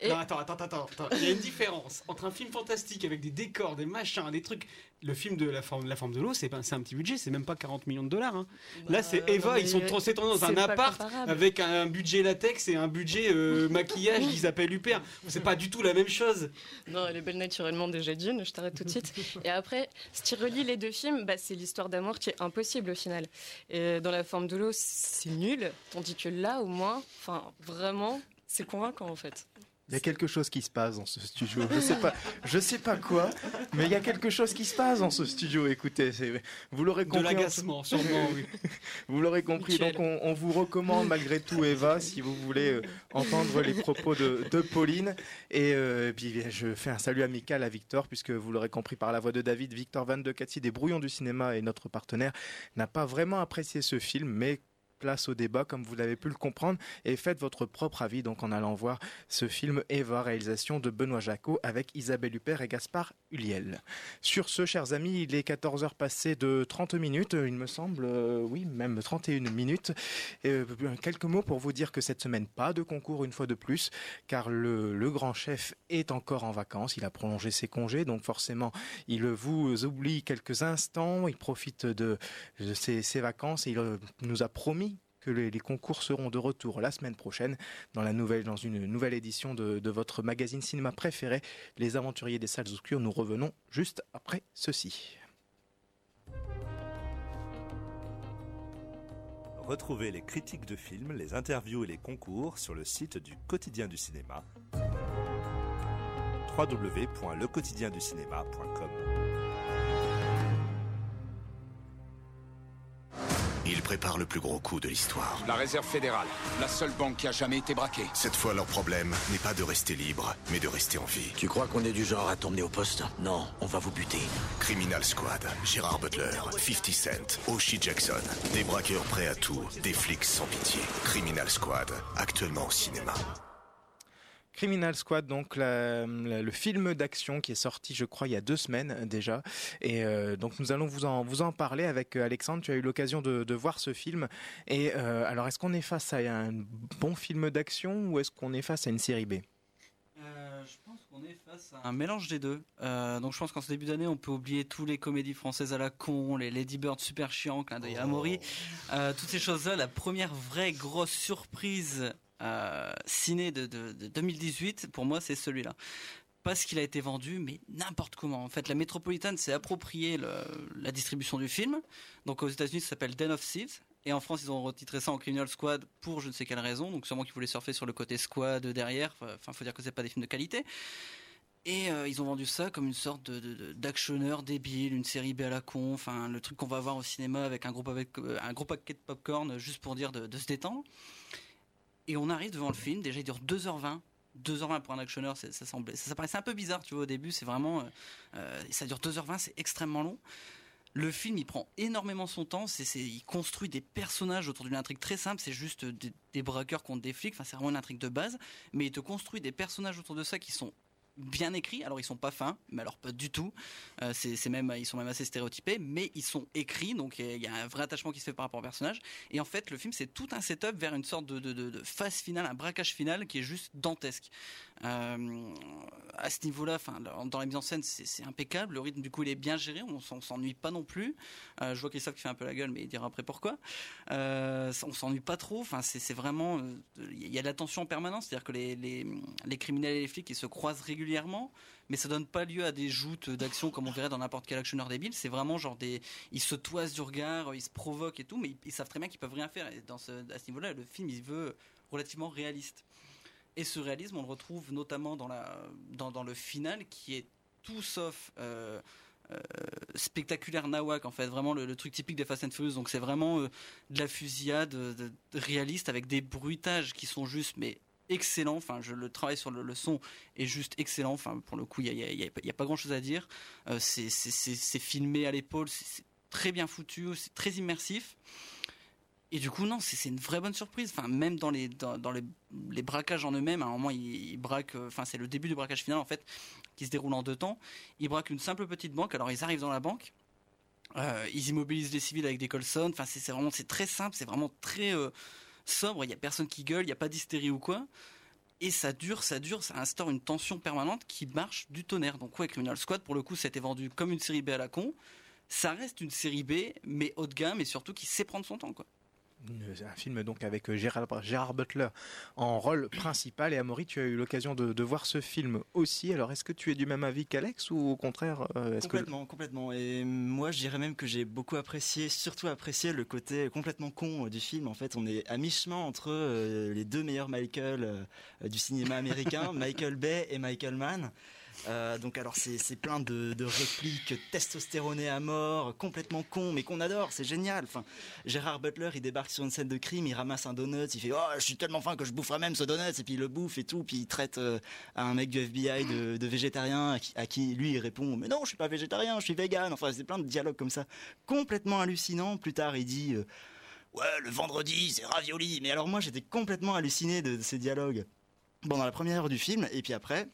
Et Non, attends, attends, attends, attends. Il y a une différence entre un film fantastique avec des décors, des machins, des trucs. Le film de la forme, la forme de l'eau, c'est c'est un petit budget, c'est même pas 40 millions de dollars. hein. Là, c'est non, Eva, ils sont transcendés dans c'est un appart avec un budget latex et un budget euh, maquillage d'Isabelle Huppert. C'est pas du tout la même chose. Non, elle est belle naturellement déjà d'une, je t'arrête tout de suite. Et après, si tu relis les deux films, bah, c'est l'histoire d'amour qui est impossible au final. Et dans la forme de l'eau, c'est nul, tandis que là, au moins, enfin, vraiment, c'est convaincant en fait. Il y a quelque chose qui se passe dans ce studio. Je sais pas, je sais pas quoi, mais il y a quelque chose qui se passe dans ce studio. Écoutez, c'est- vous l'aurez De compris. l'agacement, sûrement, oui. Vous l'aurez compris. Donc, on, on vous recommande malgré tout, Eva, si vous voulez euh, entendre les propos de, de Pauline. Et euh, puis, je fais un salut amical à Victor, puisque vous l'aurez compris par la voix de David, Victor Van de Cathy des Brouillons du cinéma et notre partenaire n'a pas vraiment apprécié ce film, mais place au débat comme vous l'avez pu le comprendre et faites votre propre avis donc en allant voir ce film Eva réalisation de Benoît Jacot avec Isabelle Huppert et Gaspard Huliel. Sur ce chers amis, il est 14h passé de 30 minutes, il me semble euh, oui, même 31 minutes. Et, euh, quelques mots pour vous dire que cette semaine pas de concours une fois de plus car le, grand chef est encore en vacances, il a prolongé ses congés donc forcément il vous oublie quelques instants, il profite de, ses, vacances il euh, nous a promis que les, concours seront de retour la semaine prochaine dans, une nouvelle édition de, de votre magazine cinéma préféré, Les Aventuriers des Salles Obscures. Nous revenons juste après ceci. Retrouvez les critiques de films, les interviews et les concours sur le site du Quotidien du Cinéma www.lequotidienducinéma.com Ils préparent le plus gros coup de l'histoire. La réserve fédérale, la seule banque qui a jamais été braquée. Cette fois, leur problème n'est pas de rester libre, mais de rester en vie. Tu crois qu'on est du genre à t'emmener au poste Non, on va vous buter. Criminal Squad, Gérard Butler, 50 Cent, Oshie Jackson. Des braqueurs prêts à tout, des flics sans pitié. Criminal Squad, actuellement au cinéma. Criminal Squad, donc la- la- le film d'action qui est sorti, je crois, il y a deux semaines euh, déjà. Et euh, donc nous allons vous en, vous en parler avec euh, Alexandre. Tu as eu l'occasion de, de voir ce film. Et euh, alors, est-ce qu'on est face à un bon film d'action ou est-ce qu'on est face à une série B? Euh, je pense qu'on est face à un mélange des deux. Euh, donc je pense qu'en ce début d'année, on peut oublier tous les comédies françaises à la con, les Lady Bird super chiants, clin d'œil à Euh, toutes ces choses-là. La première vraie grosse surprise euh, ciné de, de- de 2018, pour moi, c'est celui-là. Parce qu'il a été vendu, mais n'importe comment. En fait, la métropolitaine s'est approprié le- la distribution du film. Donc aux États-Unis, ça s'appelle Den of Thieves. Et en France, ils ont retitré ça en Criminal Squad pour je ne sais quelle raison. Donc sûrement qu'ils voulaient surfer sur le côté squad derrière. Enfin, faut dire que c'est pas des films de qualité. Et euh, ils ont vendu ça comme une sorte de, d'actionneur débile, une série B à la con, enfin le truc qu'on va voir au cinéma avec un euh, gros paquet de popcorn euh, juste pour dire de se détendre. Et on arrive devant le film, déjà il dure 2h20. 2h20 pour un actionneur, ça semblait, ça, ça paraissait un peu bizarre, tu vois, au début, c'est vraiment, euh, euh, ça dure 2h20, c'est extrêmement long. Le film, il prend énormément son temps. C'est- il construit des personnages autour d'une intrigue très simple. C'est juste des, des braqueurs contre des flics. Enfin, c'est vraiment une intrigue de base. Mais il te construit des personnages autour de ça qui sont bien écrits. Alors, ils sont pas fins, mais alors pas du tout. Euh, c'est, même, ils sont même assez stéréotypés, mais ils sont écrits. Donc, il y a un vrai attachement qui se fait par rapport au personnage. Et en fait, le film, c'est tout un setup vers une sorte de- de phase finale, un braquage final qui est juste dantesque. Euh, à ce niveau-là, dans la mise en scène, c'est, impeccable. Le rythme, du coup, il est bien géré. On, on s'ennuie pas non plus. Euh, je vois Christophe qui fait un peu la gueule, mais il dira après pourquoi. Euh, on s'ennuie pas trop. Enfin, c'est, vraiment, euh, il y a de la tension en permanence. C'est-à-dire que les, les, criminels et les flics, ils se croisent régulièrement, mais ça donne pas lieu à des joutes d'action comme on verrait dans n'importe quel actionneur débile. C'est vraiment genre des, ils se toisent du regard, ils se provoquent et tout, mais ils, savent très bien qu'ils peuvent rien faire. Et à ce niveau-là, le film, il veut relativement réaliste. Et ce réalisme, on le retrouve notamment dans, le final, qui est tout sauf euh, spectaculaire nawak en fait, vraiment le, truc typique des Fast and Furious. Donc c'est vraiment euh, de la fusillade euh, de- de- réaliste avec des bruitages qui sont juste mais excellents. Enfin, le travail sur le, son est juste excellent. Enfin, pour le coup, il y a, pas- grand chose à dire. Euh, c'est- filmé à l'épaule, c'est très bien foutu, c'est très immersif. Et du coup, non, c'est une vraie bonne surprise. Enfin, même dans les, braquages en eux-mêmes, à un moment, ils, braquent. euh, Enfin, c'est le début du braquage final, en fait, qui se déroule en deux temps. Ils braquent une simple petite banque. Alors, ils arrivent dans la banque. euh, ils immobilisent les civils avec des colsons. Enfin, c'est c'est vraiment, c'est très simple. C'est vraiment très euh, sobre. Il y a personne qui gueule. Il n'y a pas d'hystérie ou quoi. Et ça dure, ça dure, ça instaure une tension permanente qui marche du tonnerre. Donc ouais, Criminal Squad, pour le coup, c'était vendu comme une série B à la con. Ça reste une série B, mais haut de gamme et surtout qui sait prendre son temps, quoi. Un film donc avec euh, Gérard, Gérard Butler en rôle principal. Et Amaury, tu as eu l'occasion de, de voir ce film aussi. Alors, est-ce que tu es du même avis qu'Alex ou au contraire euh, que- Complètement, complètement. Et moi, je dirais même que j'ai beaucoup apprécié, surtout apprécié le côté complètement con euh, du film. En fait, on est à mi-chemin entre les deux meilleurs Michael du cinéma américain, Michael Bay et Michael Mann. Euh, donc alors c'est plein de, de répliques testostéronées à mort, complètement con, mais qu'on adore, c'est génial. Enfin, Gérard Butler, il débarque sur une scène de crime, il ramasse un donut, il fait oh je suis tellement faim que je boufferai même ce donut et puis il le bouffe et tout, puis il traite euh, un mec du FBI de, végétarien à qui, lui il répond mais non je suis pas végétarien, je suis vegan. Enfin c'est plein de dialogues comme ça, complètement hallucinant. Plus tard il dit euh, ouais le vendredi c'est ravioli, mais alors moi j'étais complètement halluciné de, de ces dialogues pendant la première heure du film et puis après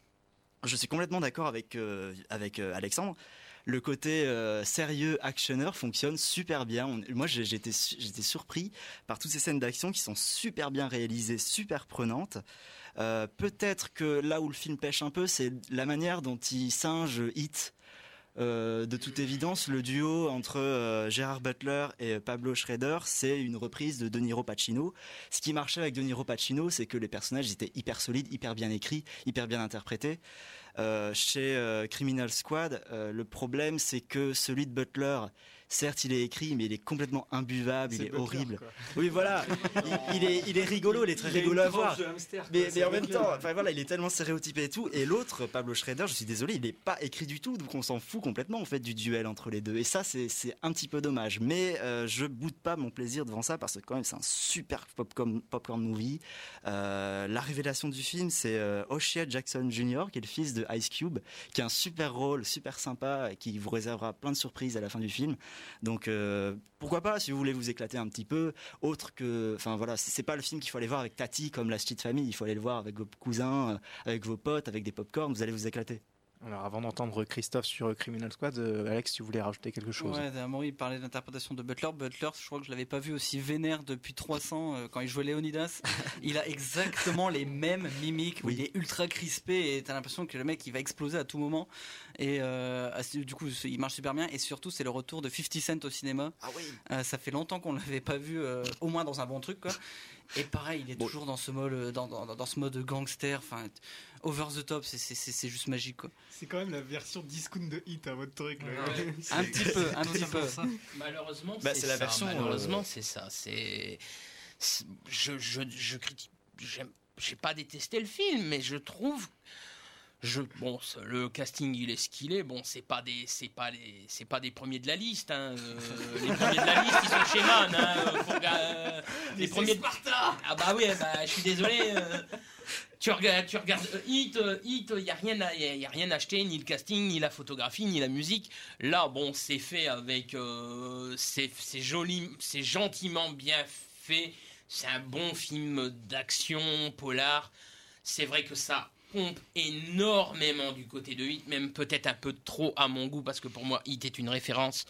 je suis complètement d'accord avec, euh, avec euh, Alexandre. Le côté euh, sérieux actionneur fonctionne super bien. On- moi, j'étais j'étais surpris par toutes ces scènes d'action qui sont super bien réalisées, super prenantes. Peut-être que là où le film pêche un peu, c'est la manière dont il singe Hit. Euh, de toute évidence, le duo entre euh, Gérard Butler et Pablo Schrader, c'est une reprise de De Niro Pacino. Ce qui marchait avec De Niro Pacino, c'est que les personnages étaient hyper solides, hyper bien écrits, hyper bien interprétés. Euh, chez Criminal Squad, le problème c'est que celui de Butler, certes il est écrit, mais il est complètement imbuvable, il est Butler, horrible. quoi. Oui, voilà, il, il est, il est rigolo, il est très Il rigolo à voir. hamster, quoi, mais, en même temps, enfin voilà, il est tellement stéréotypé et tout. Et l'autre, Pablo Schrader, je suis désolé, il n'est pas écrit du tout, donc on s'en fout complètement en fait du duel entre les deux. Et ça, c'est c'est un petit peu dommage. Mais euh, je boude pas mon plaisir devant ça parce que quand même, c'est un super popcorn, popcorn movie. Euh, la révélation du film, c'est euh, O'Shea Jackson Jr., qui est le fils de Ice Cube, qui a un super rôle, super sympa, et qui vous réservera plein de surprises à la fin du film. Donc euh, pourquoi pas, si vous voulez vous éclater un petit peu, autre que, enfin voilà, c'est pas le film qu'il faut aller voir avec Tati comme la petite famille. Il faut aller le voir avec vos cousins, euh, avec vos potes, avec des popcorns. Vous allez vous éclater. Alors, avant d'entendre Christophe sur Criminal Squad, euh, Alex, tu voulais rajouter quelque chose Ouais, Amaury parlait de l'interprétation de Butler. Butler, je crois que je l'avais pas vu aussi vénère depuis 300 euh, quand il jouait Leonidas. il a exactement les mêmes mimiques. où Il est ultra crispé et t'as l'impression que le mec il va exploser à tout moment. Et euh, du coup, il marche super bien. Et surtout, c'est le retour de 50 Cent au cinéma. Ah oui. ça fait longtemps qu'on l'avait pas vu, euh, au moins dans un bon truc quoi. Et pareil, il est toujours dans ce mode, dans, dans, dans ce mode gangster, enfin over the top. c'est- c'est c'est- c'est juste magique quoi. C'est quand même la version discount de Hit à votre truc. Là. Un petit peu, un petit peu. Malheureusement, Bah, c'est la ça, version, Malheureusement, euh, c'est ça. C'est, je, je, je critique. J'ai pas détesté le film, mais je trouve. Je, bon, le casting il est ce qu'il est. Bon, c'est pas des, c'est pas les, c'est pas des premiers de la liste. hein. Euh, les premiers de la liste ils sont chez Man. hein. Euh, euh, les Mais premiers. c'est Sparta Ah bah oui, bah, je suis désolé. euh, tu regardes, tu regardes Hit, Hit, il y a rien, à, y a- rien acheté, ni le casting, ni la photographie, ni la musique. Là, bon, c'est fait avec, c'est, c'est joli, c'est gentiment bien fait. C'est un bon film d'action polar. C'est vrai que ça pompe énormément du côté de Hit, même peut-être un peu trop à mon goût, parce que pour moi, Hit est une référence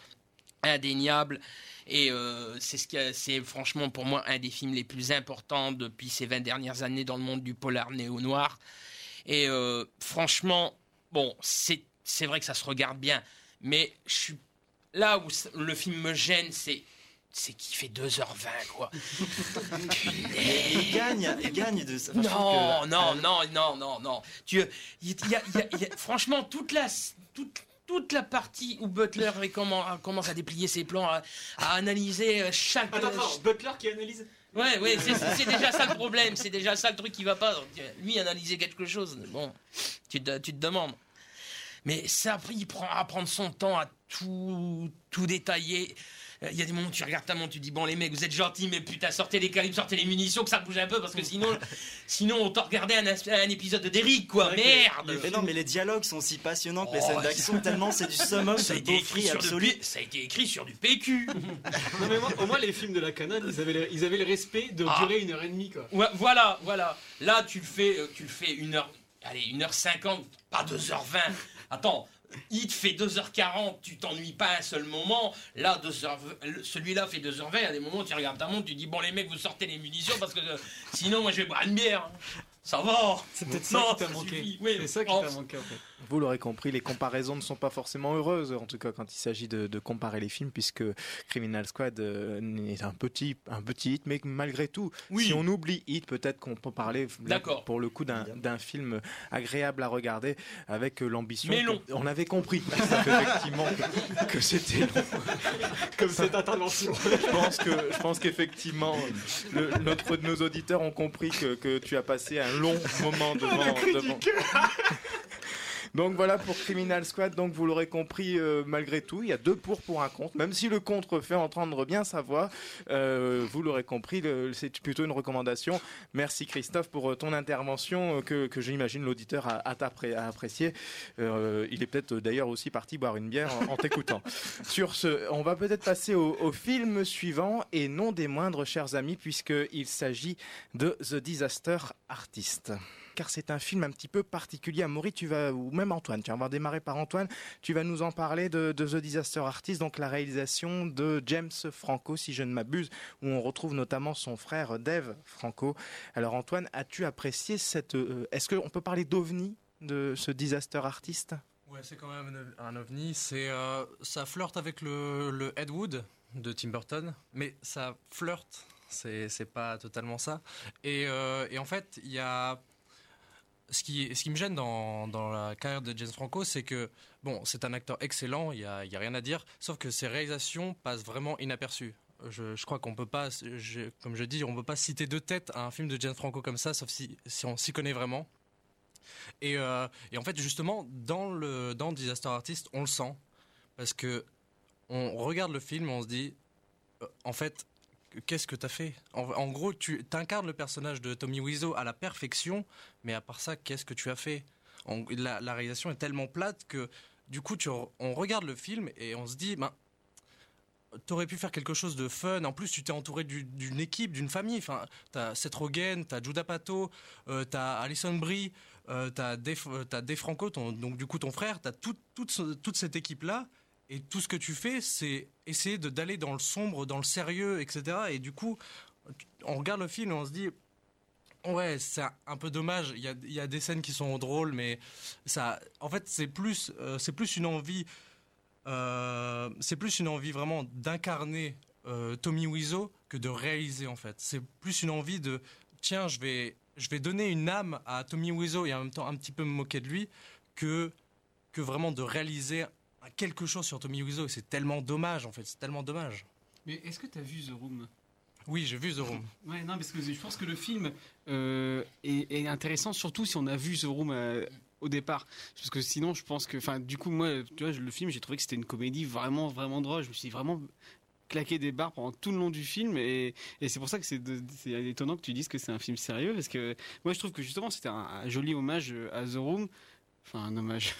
indéniable. Et euh, c'est ce franchement pour moi un des films les plus importants depuis ces 20 dernières années dans le monde du polar néo-noir. Et euh, franchement, bon, c'est c'est vrai que ça se regarde bien, mais je suis là où le film me gêne, c'est c'est qu'il fait 2h20 quoi. Il gagne, il gagne de ça. Trouve Non, que- non, non, non, non, non. Tu, il y a- il y a- il y a- franchement, toute la, toute, toute la partie où Butler commence à déplier ses plans, à, à analyser euh, chaque. Attends, attends, Butler qui analyse. Ouais, ouais, c'est c'est déjà ça le problème, c'est déjà ça le truc qui va pas. Lui analyser quelque chose, bon, tu te, tu te demandes. Mais ça, il prend à prendre son temps à tout, tout détailler. Euh, Il y a des moments où tu regardes ta montre, tu dis bon les mecs vous êtes gentils mais putain sortez les calibres, sortez les munitions que ça bouge un peu parce que sinon sinon on t'a regardé un, épisode de Derrick quoi merde. Mais non, mais les dialogues sont si passionnants que les Oh, scènes d'action, tellement c'est du summum, ça a c'est été beau écrit free sur absolu. ça a été écrit sur du PQ. Non, mais moi, au moins, les films de la canon, ils avaient le, ils avaient le respect de Ah. durer une heure et demie, quoi. Ouais, voilà, voilà. Là, tu le fais, euh, tu le fais une heure, allez, une heure cinquante, pas 2h20. Attends, il te fait 2h40, tu t'ennuies pas un seul moment. Là, 2h, celui-là fait 2h20, il y a des moments où tu regardes ta montre, tu dis, bon, les mecs, vous sortez les munitions parce que euh, sinon, moi, je vais boire une bière. Ça va. C'est peut-être ça qui t'a manqué. Oui, C'est ça qui t'a manqué, en fait. Vous l'aurez compris, les comparaisons ne sont pas forcément heureuses, en tout cas quand il s'agit de, de comparer les films, puisque Criminal Squad euh, est un petit, un petit hit, mais malgré tout, si on oublie hit, peut-être qu'on peut parler là, pour le coup d'un film agréable à regarder avec euh, l'ambition. Mais long. On avait compris, effectivement, que, que c'était long. Comme cette intervention. Je pense que, je pense qu'effectivement, notre nos auditeurs ont compris que, que tu as passé un long moment devant. devant- donc voilà pour Criminal Squad. Donc vous l'aurez compris, euh, malgré tout, il y a deux pour pour un contre. Même si le contre fait entendre bien sa voix, euh, vous l'aurez compris, c'est plutôt une recommandation. Merci Christophe pour euh, ton intervention que, que j'imagine l'auditeur a, a appré- a apprécié. Euh, il est peut-être d'ailleurs aussi parti boire une bière en, en t'écoutant. Sur ce, on va peut-être passer au, au film suivant et non des moindres, chers amis, puisqu'il s'agit de The Disaster Artist car c'est un film un petit peu particulier. Amaury, tu vas, ou même Antoine, tiens, on va démarrer par Antoine. Tu vas nous en parler de, The Disaster Artist, donc la réalisation de James Franco, si je ne m'abuse, où on retrouve notamment son frère Dave Franco. Alors Antoine, as-tu apprécié cette... euh, Est-ce qu'on peut parler d'ovni de ce Disaster Artist Ouais, c'est quand même un ovni. C'est, euh, ça flirte avec le, le Ed Wood de Tim Burton, mais ça flirte. C'est pas totalement ça. Et, euh, et en fait, il y a ce qui, me gêne dans, la carrière de James Franco, c'est que bon, c'est un acteur excellent. Il y a, a rien à dire. Sauf que ses réalisations passent vraiment inaperçues. Je, crois qu'on peut pas, comme je dis, on peut pas citer de tête à un film de James Franco comme ça, sauf si, on s'y connaît vraiment. Et, euh, en fait, justement, dans Disaster Artist, on le sent parce que on regarde le film, on se dit, euh, en fait, qu'est-ce que t'as fait en, gros, tu incarnes le personnage de Tommy Wiseau à la perfection, mais à part ça, qu'est-ce que tu as fait la, réalisation est tellement plate que du coup, tu, on regarde le film et on se dit, ben, T'aurais pu faire quelque chose de fun. En plus, tu t'es entouré du- d'une équipe, d'une famille. Enfin, t'as Seth Rogen, t'as Judah Pato, euh, t'as Alison Brie, euh, t'as Dave, euh, Dave Franco, donc du coup ton frère. T'as tout- toute, ce- toute cette équipe-là. Et tout ce que tu fais, c'est essayer d'aller dans le sombre, dans le sérieux, etc. Et du coup, on regarde le film et on se dit, ouais, c'est un peu dommage. Il y a, y a des scènes qui sont drôles, mais ça, en fait, c'est plus, euh, c'est plus une envie. Euh, c'est plus une envie vraiment d'incarner euh, Tommy Wiseau que de réaliser en fait. C'est plus une envie de tiens, je vais je vais donner une âme à Tommy Wiseau et en même temps un petit peu me moquer de lui que que vraiment de réaliser quelque chose sur Tommy Wiseau. Et C'est tellement dommage en fait, c'est tellement dommage. Mais est-ce que tu as vu The Room? Oui, j'ai vu The Room. Ouais, non, parce que je pense que le film euh, est, est intéressant, surtout si on a vu The Room euh, au départ. Parce que sinon, je pense que. Enfin, du coup, moi, tu vois, le film, j'ai trouvé que c'était une comédie vraiment, vraiment drôle. Je me suis vraiment claqué des barres pendant tout le long du film et, et c'est pour ça que c'est étonnant que tu dises que c'est un film sérieux parce que moi je trouve que justement c'était un, un joli hommage à The Room enfin un hommage.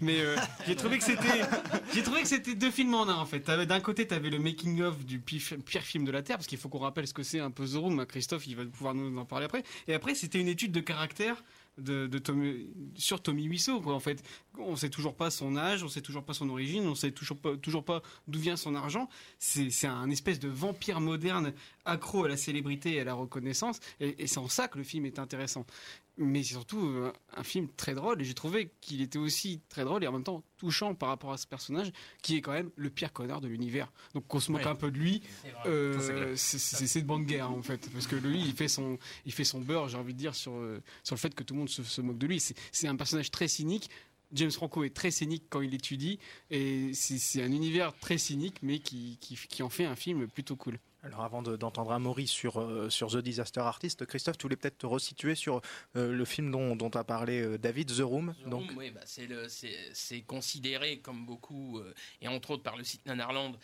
Mais euh, j'ai trouvé que c'était j'ai trouvé que c'était deux films en un en fait. T'avais- d'un côté tu avais le making of du pire, film de la terre parce qu'il faut qu'on rappelle ce que c'est un peu The Room. Hein, Christophe il va pouvoir nous en parler après. Et après c'était une étude de caractère de, de Tommy- sur Tommy Wiseau quoi en fait. On sait toujours pas son âge on sait toujours pas son origine on sait toujours pas toujours pas d'où vient son argent. C'est un espèce de vampire moderne accro à la célébrité et à la reconnaissance. Et c'est en ça que le film est intéressant mais c'est surtout euh, un film très drôle et j'ai trouvé qu'il était aussi très drôle et en même temps touchant par rapport à ce personnage qui est quand même le pire connard de l'univers. Donc qu'on se moque Ouais. un peu de lui C'est euh, c'est de bonne guerre en fait. Parce que lui il fait son il fait son beurre j'ai envie de dire sur euh, sur le fait que tout le monde se, se moque de lui. C'est un personnage très cynique. James Franco est très cynique quand il étudie et c'est c'est un univers très cynique mais qui, qui, qui en fait un film plutôt cool Alors avant de- d'entendre Amaury sur, euh, sur The Disaster Artist, Christophe, tu voulais peut-être te resituer sur euh, le film dont, dont a parlé euh, David, The Room. The donc, Room, oui, bah, c'est considéré comme beaucoup, et entre autres par le site Nanarland,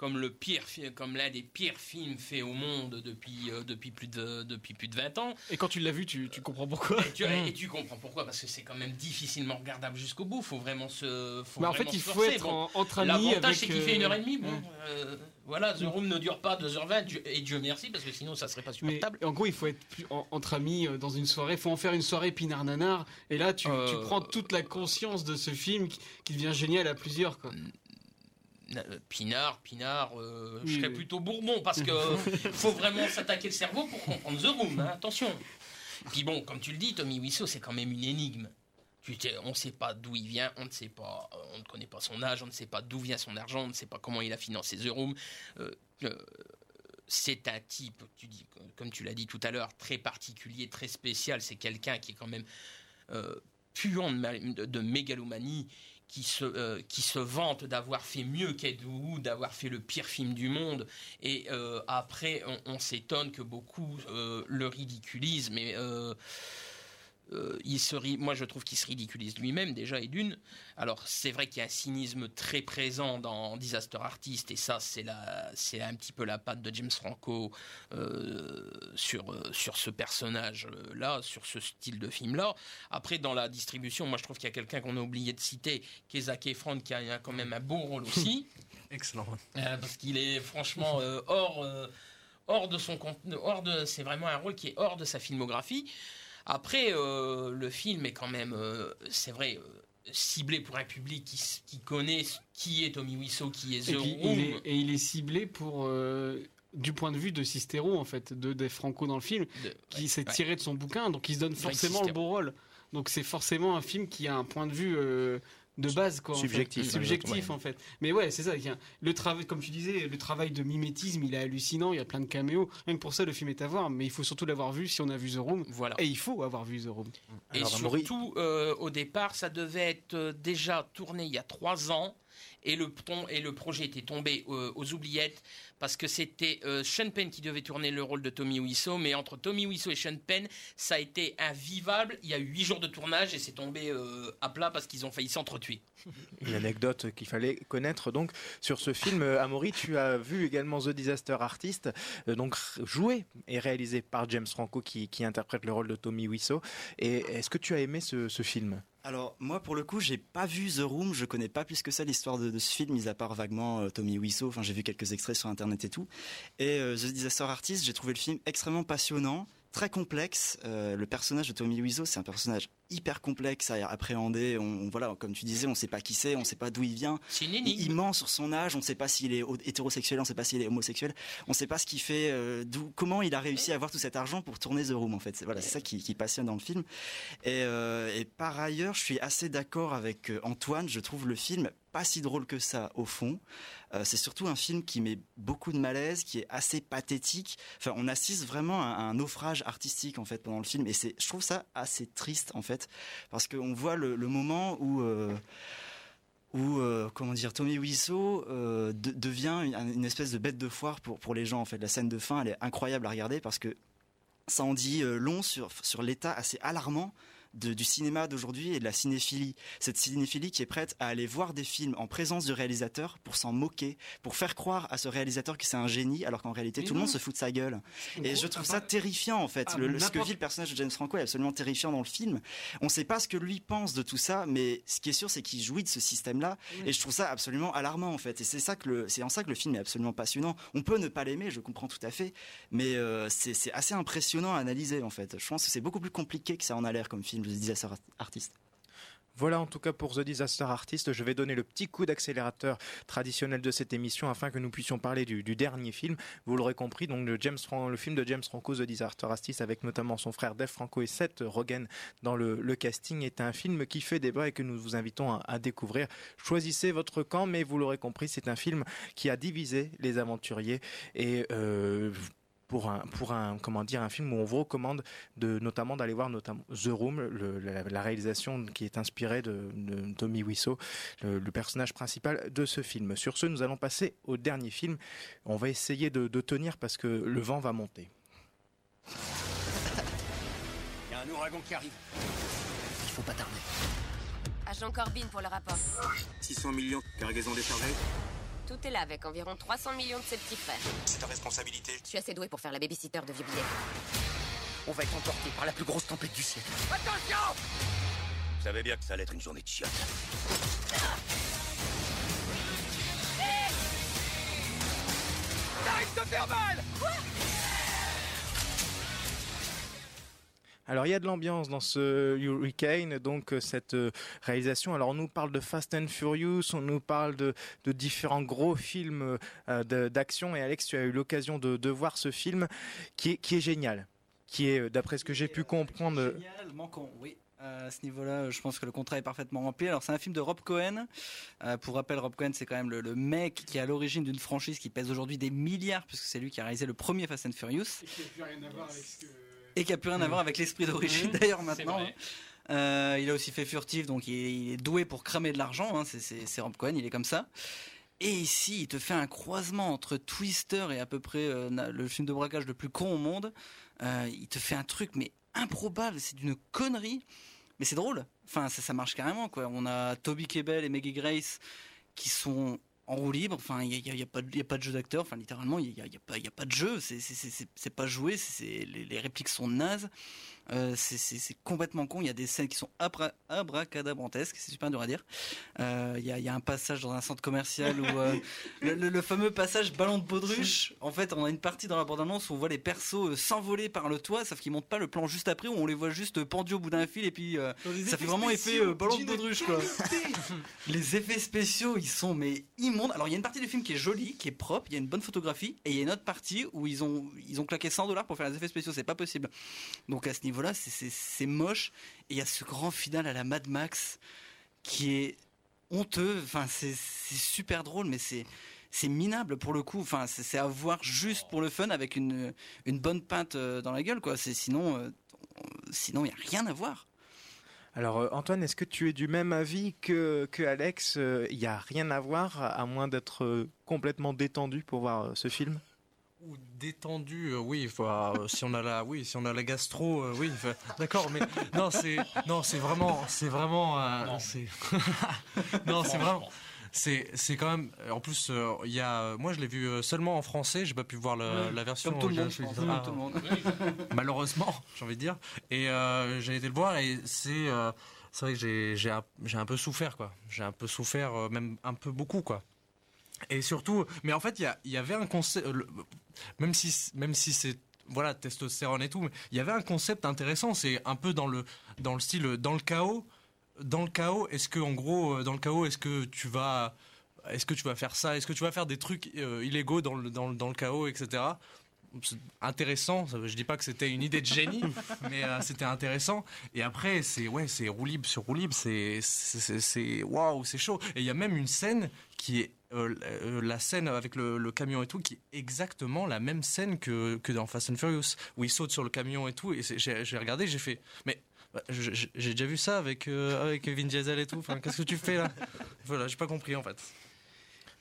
comme le pire, comme l'un des pires films faits au monde depuis euh, depuis plus de depuis plus de 20 ans. Et quand tu l'as vu, tu, tu comprends pourquoi. Et tu, et tu comprends pourquoi Parce que c'est quand même difficilement regardable jusqu'au bout. Faut vraiment se. Faut Bah, en fait, il faut forcer. être Bon, en- entre amis L'avantage c'est qu'il fait une heure et demie. Bon, euh, euh, voilà, The Room ne dure pas 2h20 Dieu- et Dieu merci parce que sinon ça serait pas Mais supportable. en gros, il faut être plus- en- entre amis euh, dans une soirée. Il faut en faire une soirée pinard nanar. Et là, tu, tu Euh, prends toute la conscience de ce film qui, qui devient génial à plusieurs. Quoi. Euh, Pinard, Pinard, euh, je serais oui. plutôt Bourbon parce que faut vraiment s'attaquer le cerveau pour comprendre The Room, hein, attention. Puis bon, comme tu le dis, Tommy Wiseau, c'est quand même une énigme. Tu sais, on ne sait pas d'où il vient, on ne sait pas, euh, on ne connaît pas son âge, on ne sait pas d'où vient son argent, on ne sait pas comment il a financé The Room. Euh, euh, c'est un type, tu dis, comme tu l'as dit tout à l'heure, très particulier, très spécial. C'est quelqu'un qui est quand même euh, puant de mégalomanie, qui se, euh, qui se vante d'avoir fait mieux qu'Ed d'avoir fait le pire film du monde. Et euh, après, on, on s'étonne que beaucoup euh, le ridiculisent, mais euh, il se ri- moi je trouve qu'il se ridiculise lui-même déjà et d'une. Alors c'est vrai qu'il y a un cynisme très présent dans Disaster Artist et ça c'est la c'est un petit peu la patte de James Franco euh, sur euh, sur ce personnage là, sur ce style de film là. Après dans la distribution, moi je trouve qu'il y a quelqu'un qu'on a oublié de citer, qui est Zac Efron qui a, quand même un beau rôle aussi. Excellent. Euh, parce qu'il est franchement hors, hors de son contenu, hors de, c'est vraiment un rôle qui est hors de sa filmographie. Après, euh, le film est quand même, euh, c'est vrai, euh, ciblé pour un public qui, connaît qui est Tommy Wiseau, qui est The Et, puis, Room. il est, et il est ciblé pour. du point de vue de Cistero, en fait, de, des Franco dans le film, qui s'est ouais. tiré de son bouquin, donc il se donne forcément le bon rôle. Donc c'est forcément un film qui a un point de vue euh, de base, quoi. en fait. Subjectif, hein, Subjectif, ouais. en fait. Mais ouais, c'est ça. Le travail, comme tu disais, le travail de mimétisme, il est hallucinant. Il y a plein de caméos. Rien que pour ça, le film est à voir. Mais il faut surtout l'avoir vu si on a vu The Room. Voilà. Et il faut avoir vu The Room. Et surtout, euh, au départ, ça devait être euh, déjà tourné il y a trois ans. Et le, ton- et le projet était tombé euh, aux oubliettes parce que c'était euh, Sean Penn qui devait tourner le rôle de Tommy Wiseau. Mais entre Tommy Wiseau et Sean Penn, ça a été invivable. Il y a eu huit jours de tournage et c'est tombé euh, à plat parce qu'ils ont failli s'entretuer. Une anecdote qu'il fallait connaître donc sur ce film. Euh, Amaury, tu as vu également The Disaster Artist, euh, donc joué et réalisé par James Franco qui, qui interprète le rôle de Tommy Wiseau. Et est-ce que tu as aimé ce, ce film? Alors moi pour le coup j'ai pas vu The Room, je connais pas plus que ça l'histoire de, de ce film, mis à part vaguement euh, Tommy Wiseau, enfin j'ai vu quelques extraits sur internet et tout. Et euh, The Disaster Artist, j'ai trouvé le film extrêmement passionnant, très complexe. Euh, le personnage de Tommy Wiseau c'est un personnage hyper complexe à appréhender. On, on- voilà, comme tu disais, on sait pas qui c'est, on sait pas d'où il vient. C'est une Il, énigme. il ment sur son âge, on sait pas s'il est hétérosexuel, on sait pas s'il est homosexuel, on sait pas ce qu'il fait, euh, d'où, comment il a réussi à avoir tout cet argent pour tourner The Room en fait. C'est, voilà, c'est ça qui, qui passionne dans le film. Et, euh, et par ailleurs, je suis assez d'accord avec Antoine. Je trouve le film pas si drôle que ça au fond. Euh, c'est surtout un film qui met beaucoup de malaise, qui est assez pathétique. Enfin, on assiste vraiment à un naufrage artistique en fait pendant le film, et c'est, je trouve ça assez triste en fait, parce qu'on voit le, moment où euh, où euh, comment dire Tommy Wiseau de- devient une, une espèce de bête de foire pour pour les gens en fait. La scène de fin, elle est incroyable à regarder parce que ça en dit long sur, sur l'état assez alarmant de- du cinéma d'aujourd'hui et de la cinéphilie. Cette cinéphilie qui est prête à aller voir des films en présence du réalisateur pour s'en moquer, pour faire croire à ce réalisateur que c'est un génie, alors qu'en réalité Mais tout le monde se fout de sa gueule. Et je trouve ça terrifiant en fait. ah, Le- ce que vit le personnage de James Franco est absolument terrifiant dans le film. On ne sait pas ce que lui pense de tout ça, mais ce qui est sûr, c'est qu'il jouit de ce système-là. Et je trouve ça absolument alarmant en fait. Et c'est ça que le, c'est en ça que le film est absolument passionnant. On peut ne pas l'aimer, je comprends tout à fait, mais euh, c'est assez impressionnant à analyser en fait. Je pense que c'est beaucoup plus compliqué que ça en a l'air comme film. Ça artiste. Voilà en tout cas pour The Disaster Artist. Je vais donner le petit coup d'accélérateur traditionnel de cette émission afin que nous puissions parler du, dernier film. Vous l'aurez compris, donc le, James le film de James Franco, The Disaster Artist, avec notamment son frère Dave Franco et Seth Rogen dans le, casting, est un film qui fait débat et que nous vous invitons à, à découvrir. Choisissez votre camp, mais vous l'aurez compris, c'est un film qui a divisé les aventuriers et euh, pour un, pour un, comment dire, un film où on vous recommande de, notamment d'aller voir notamment The Room, le- la, la réalisation qui est inspirée de, de Tommy Wiseau, le, le personnage principal de ce film. Sur ce, nous allons passer au dernier film. On va essayer de, de tenir parce que le vent va monter. Il y a un ouragan qui arrive. Il faut pas tarder. Agent Corbin pour le rapport. 600 millions, cargaison déchargée. Tout est là avec environ 300 millions de ses petits frères. C'est ta responsabilité. Je suis assez doué pour faire la babysitter de vieux billets. On va être emporté par la plus grosse tempête du siècle. Attention Je savais bien que ça allait être une journée de chiottes. T'arrêtes de faire mal Alors il y a de l'ambiance dans ce Hurricane, donc euh, cette euh, réalisation. Alors on nous parle de Fast and Furious, on nous parle de, de différents gros films euh, d'action. Et Alex, tu as eu l'occasion de, de voir ce film qui est, qui est génial, qui est, d'après ce que j'ai pu comprendre, Génial, manquant, oui. Euh, À ce niveau-là, je pense que le contrat est parfaitement rempli. Alors, c'est un film de Rob Cohen. Euh, pour rappel, Rob Cohen, c'est quand même le, le mec qui est à l'origine d'une franchise qui pèse aujourd'hui des milliards, puisque c'est lui qui a réalisé le premier Fast and Furious. Et qui n'a plus rien à voir avec ce que. Et qui a plus rien à voir avec l'esprit d'origine Mmh, d'ailleurs maintenant. Euh, il a aussi fait Furtif, donc il est, doué pour cramer de l'argent. hein. C'est- Rob Cohen, il est comme ça. Et ici, il te fait un croisement entre Twister et à peu près euh, na- le film de braquage le plus con au monde. Euh, il te fait un truc mais improbable, c'est d'une connerie, mais c'est drôle. Enfin, ça, ça marche carrément quoi. On a Toby Kebbell et Maggie Grace qui sont en roue libre. Enfin, il n'y a, a- a pas de- jeu d'acteur. Enfin, littéralement, il n'y a, a pas- de jeu. C'est- pas joué. les, les répliques sont nazes. Euh, c'est- complètement con. Il y a des scènes qui sont abra, abracadabrantesques. C'est super dur à dire. Euh, Il y, a, il y a un passage dans un centre commercial où euh, le, le- le fameux passage ballon de baudruche. En fait, on a une partie dans la bande-annonce où on voit les persos s'envoler par le toit, sauf qu'ils montent pas le plan juste après où on les voit juste pendus au bout d'un fil et puis ça fait vraiment effet ballon de baudruche quoi. Les effets spéciaux, ils sont mais immondes. Alors il y a une partie du film qui est jolie, qui est propre, il y a une bonne photographie, et il y a une autre partie où ils ont ils ont claqué 100 dollars pour faire les effets spéciaux, c'est pas possible. Donc à ce niveau-là, c'est- moche. Et il y a ce grand final à la Mad Max qui est honteux. Enfin, c'est super drôle, mais c'est c'est minable pour le coup. Enfin, c'est à voir juste pour le fun avec une une bonne pinte euh, dans la gueule quoi. C'est sinon euh, sinon il y a rien à voir. Alors euh, Antoine, est-ce que tu es du même avis que, que Alex? Il n'y a rien à voir, à moins d'être complètement détendu pour voir ce film? Ou détendu, euh, oui, euh, si on a la, oui, si on a la gastro, euh, oui, d'accord, mais non, c'est, non, c'est vraiment, c'est vraiment, euh, c'est, non, c'est vraiment, c'est, c'est quand même, en plus, euh, il y a, moi, je l'ai vu seulement en français, j'ai pas pu voir la, version Comme tout le monde, originale, je pense, ah, comme tout le monde. malheureusement, j'ai envie de dire, et euh, j'ai été le voir et c'est, euh, c'est vrai que j'ai, j'ai, un, j'ai un peu souffert, quoi, j'ai un peu souffert, euh, même un peu beaucoup, quoi. Et surtout, mais en fait, il y, avait un concept, euh, même si, même si c'est voilà testostérone et tout, mais il y avait un concept intéressant. C'est un peu dans le dans le style dans le chaos, dans le chaos. Est-ce que en gros euh, dans le chaos, est-ce que tu vas est-ce que tu vas faire ça Est-ce que tu vas faire des trucs euh, illégaux dans le, dans, le, dans le chaos, etc. C'est intéressant. Je dis pas que c'était une idée de génie, mais euh, c'était intéressant. Et après, c'est ouais, c'est roue libre sur roue libre. C'est c'est- waouh, c'est chaud. Et il y a même une scène qui est euh, euh, la scène avec le, camion et tout, qui est exactement la même scène que, dans Fast and Furious, où il saute sur le camion et tout. Et j'ai regardé, j'ai fait, mais bah, j'ai déjà vu ça avec euh, avec Vin Diesel et tout. Qu'est-ce que tu fais là? Voilà, j'ai pas compris en fait.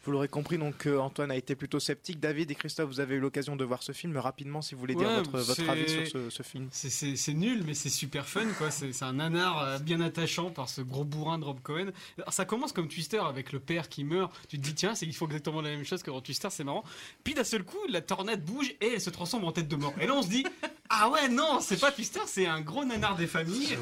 Vous l'aurez compris, donc euh, Antoine a été plutôt sceptique. David et Christophe, vous avez eu l'occasion de voir ce film. Rapidement, si vous voulez dire votre, avis sur ce, ce film. C'est- C'est c'est nul, mais c'est super fun, quoi. C'est un nanar euh, bien attachant par ce gros bourrin de Rob Cohen. Alors, ça commence comme Twister avec le père qui meurt. Tu te dis, tiens, c'est qu'ils font exactement la même chose que dans Twister, c'est marrant. Puis d'un seul coup, la tornade bouge et elle se transforme en tête de mort. Et là, on se dit, ah ouais, non, c'est pas Twister, c'est un gros nanar des familles.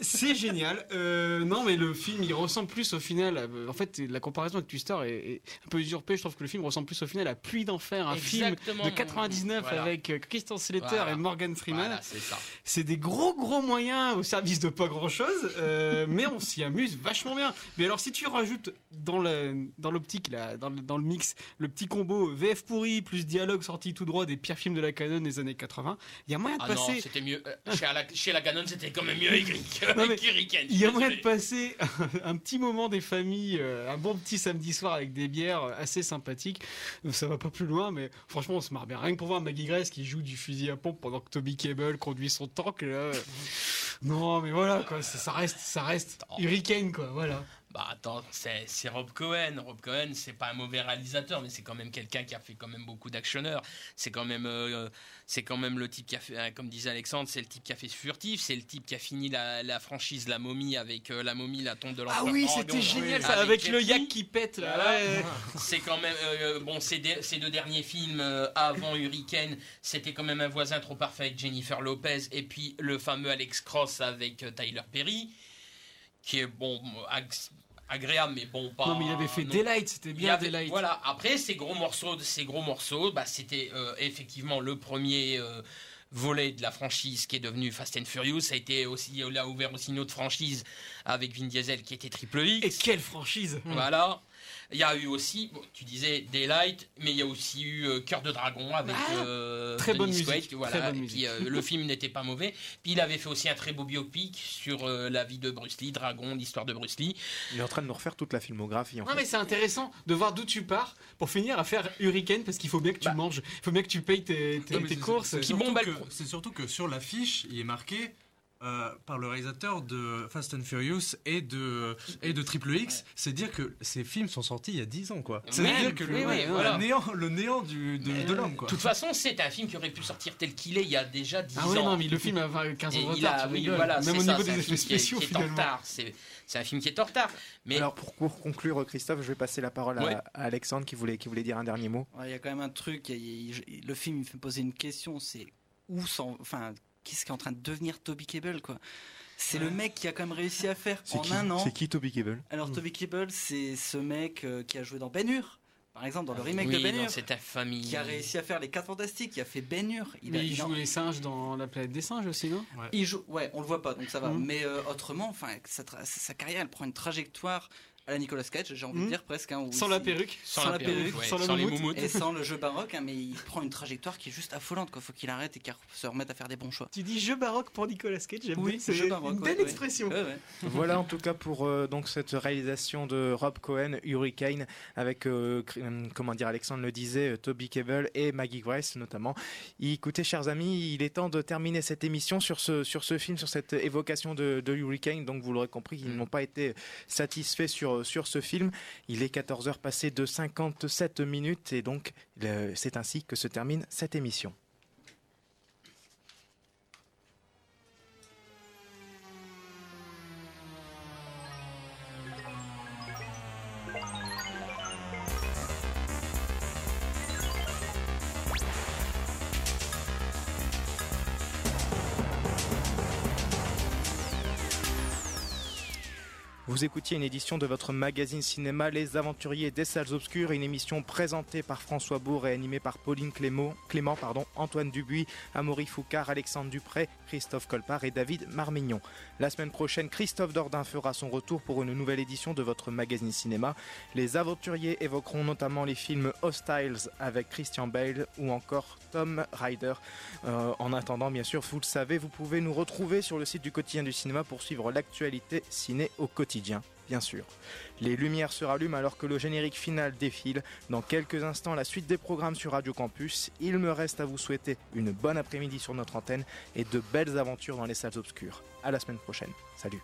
C'est génial. Euh, non, mais le film, il ressemble plus au final. euh, En fait, la comparaison avec Twister est, est un peu usurpée. Je trouve que le film ressemble plus au final à Pluie d'enfer, un Exactement, film de mon- 99 voilà. avec euh, Christian Slater Voilà. et Morgan Freeman. Voilà, c'est ça. C'est des gros gros moyens au service de pas grand chose, mais on s'y amuse vachement bien. Mais alors si tu rajoutes dans le dans l'optique là, dans le, dans le mix, le petit combo VF pourri plus dialogue sorti tout droit des pires films de la canon des années 80, hein. Il y a moyen de Ah passer. non, c'était mieux. euh, chez, la, chez la Canon, c'était quand même mieux écrit que Non, mais Il y a moyen de passer un petit moment des familles, euh, un bon petit samedi soir avec des bières assez sympathiques. Ça va pas plus loin, mais franchement, on se marre bien. Rien que pour voir Maggie Grace qui joue du fusil à pompe pendant que Toby Cable conduit son tank, là. euh, non, mais voilà, quoi, ça, ça reste, ça reste Hurricane, quoi, voilà. Bah attends, c'est Rob Cohen. Rob Cohen, c'est pas un mauvais réalisateur, mais c'est quand même quelqu'un qui a fait quand même beaucoup d'actionneurs. C'est quand même, euh, c'est quand même le type qui a fait, euh, comme disait Alexandre, c'est le type qui a fait Furtif, c'est le type qui a fini la, la franchise La Momie avec euh, La Momie, la tombe de Ah l'empereur. oui, Dragon, c'était génial, ça, avec avec le yak qui pète, là. Ouais. C'est quand même euh, bon. Ces, ces deux derniers films avant Hurricane, c'était quand même un voisin trop parfait avec Jennifer Lopez et puis le fameux Alex Cross avec Tyler Perry, qui est bon ag- agréable, mais bon pas. Non, mais il avait fait non. Daylight, c'était bien avait- Daylight. Voilà. Après ces gros morceaux, ces gros morceaux, bah, c'était euh, effectivement le premier. euh, volet de la franchise qui est devenu Fast and Furious ça a été aussi là ouvert aussi une autre franchise avec Vin Diesel qui était Triple X Et quelle franchise voilà. Il y a eu aussi, bon, tu disais Daylight, mais il y a aussi eu euh, Cœur de Dragon avec euh, Très bonne musique, voilà. très bonne Et musique. puis, euh, le film n'était pas mauvais. Puis il avait fait aussi un très beau biopic sur euh, la vie de Bruce Lee, Dragon, l'histoire de Bruce Lee. Il est en train de nous refaire toute la filmographie. En Non fait. mais c'est intéressant de voir d'où tu pars pour finir à faire Hurricane parce qu'il faut bien que tu Bah. manges, il faut bien que tu payes tes, tes- Non, tes courses. C'est surtout, surtout que sur l'affiche, il est marqué euh, par le réalisateur de Fast and Furious et de, et de Triple X. C'est dire que ces films sont sortis il y a 10 ans, quoi. C'est dire que le, oui, oui, ouais, voilà. le néant, le néant du, de, de l'homme, quoi. De toute façon, c'est un film qui aurait pu sortir tel qu'il est il y a déjà 10 Ah ans. oui, non, mais le film a 15 ans de il retard, a- tu oui, rigoles. voilà, Même c'est au ça, niveau des un effets film qui est- spéciaux, qui est en finalement. retard. C'est c'est un film qui est en retard. Mais Alors pour, pour conclure, Christophe, je vais passer la parole à, Ouais. à Alexandre qui voulait, qui voulait dire un dernier mot. Ouais, Il y a quand même un truc, il il- le film il me fait poser une question, c'est où s'en, enfin, qu'est-ce qui est en train de devenir Toby Cable quoi C'est le mec qui a quand même réussi à faire C'est en qui, un an. c'est qui Toby Cable Alors Toby Cable, c'est ce mec euh, qui a joué dans Ben Hur, par exemple dans le remake oui, de Ben Hur, C'est ta famille. qui a réussi à faire les 4 fantastiques, qui a fait Ben Hur. Mais a- il joue les singes dans la planète des singes aussi, non? Il joue, ouais, on le voit pas, donc ça va. Mhm. Mais euh, autrement, enfin, sa, sa carrière, elle prend une trajectoire à la Nicolas Cage, j'ai envie de Mhm. dire presque. hein, Sans il- la perruque. sans, Sans la la perruque, ouais, sans, le sans les moumoute, moumoutes. et sans le jeu baroque, hein, mais il prend une trajectoire qui est juste affolante. Quoi, faut qu'il arrête et qu'il se remette à faire des bons choix. Tu dis jeu baroque pour Nicolas Cage, j'aime Oui, bien, c'est jeu baroque, une ouais, belle ouais. expression. Ouais, ouais. voilà en tout cas pour euh, donc cette réalisation de Rob Cohen, Hurricane, avec euh, euh, comment dire Alexandre le disait, Toby Cable et Maggie Grace notamment. Écoutez, chers amis, il est temps de terminer cette émission sur ce sur ce film, sur cette évocation de, de Hurricane. Donc vous l'aurez compris, ils n'ont pas été satisfaits sur sur ce film. Il est 14 heures passées de 57 minutes et donc c'est ainsi que se termine cette émission. Vous écoutiez une édition de votre magazine cinéma Les Aventuriers des Salles Obscures, une émission présentée par François Bourg et animée par Pauline Clément, pardon, Antoine Dubuis, Amaury Foucard, Alexandre Dupré, Christophe Colpart et David Marmignon. La semaine prochaine, Christophe Dordain fera son retour pour une nouvelle édition de votre magazine cinéma. Les Aventuriers évoqueront notamment les films Hostiles avec Christian Bale ou encore Tom Ryder. Euh, en attendant, bien sûr, vous le savez, vous pouvez nous retrouver sur le site du quotidien du cinéma pour suivre l'actualité ciné au bien sûr. Les lumières se rallument alors que le générique final défile. Dans quelques instants, la suite des programmes sur Radio Campus. Il me reste à vous souhaiter une bonne après-midi sur notre antenne et de belles aventures dans les salles obscures. À la semaine prochaine. Salut.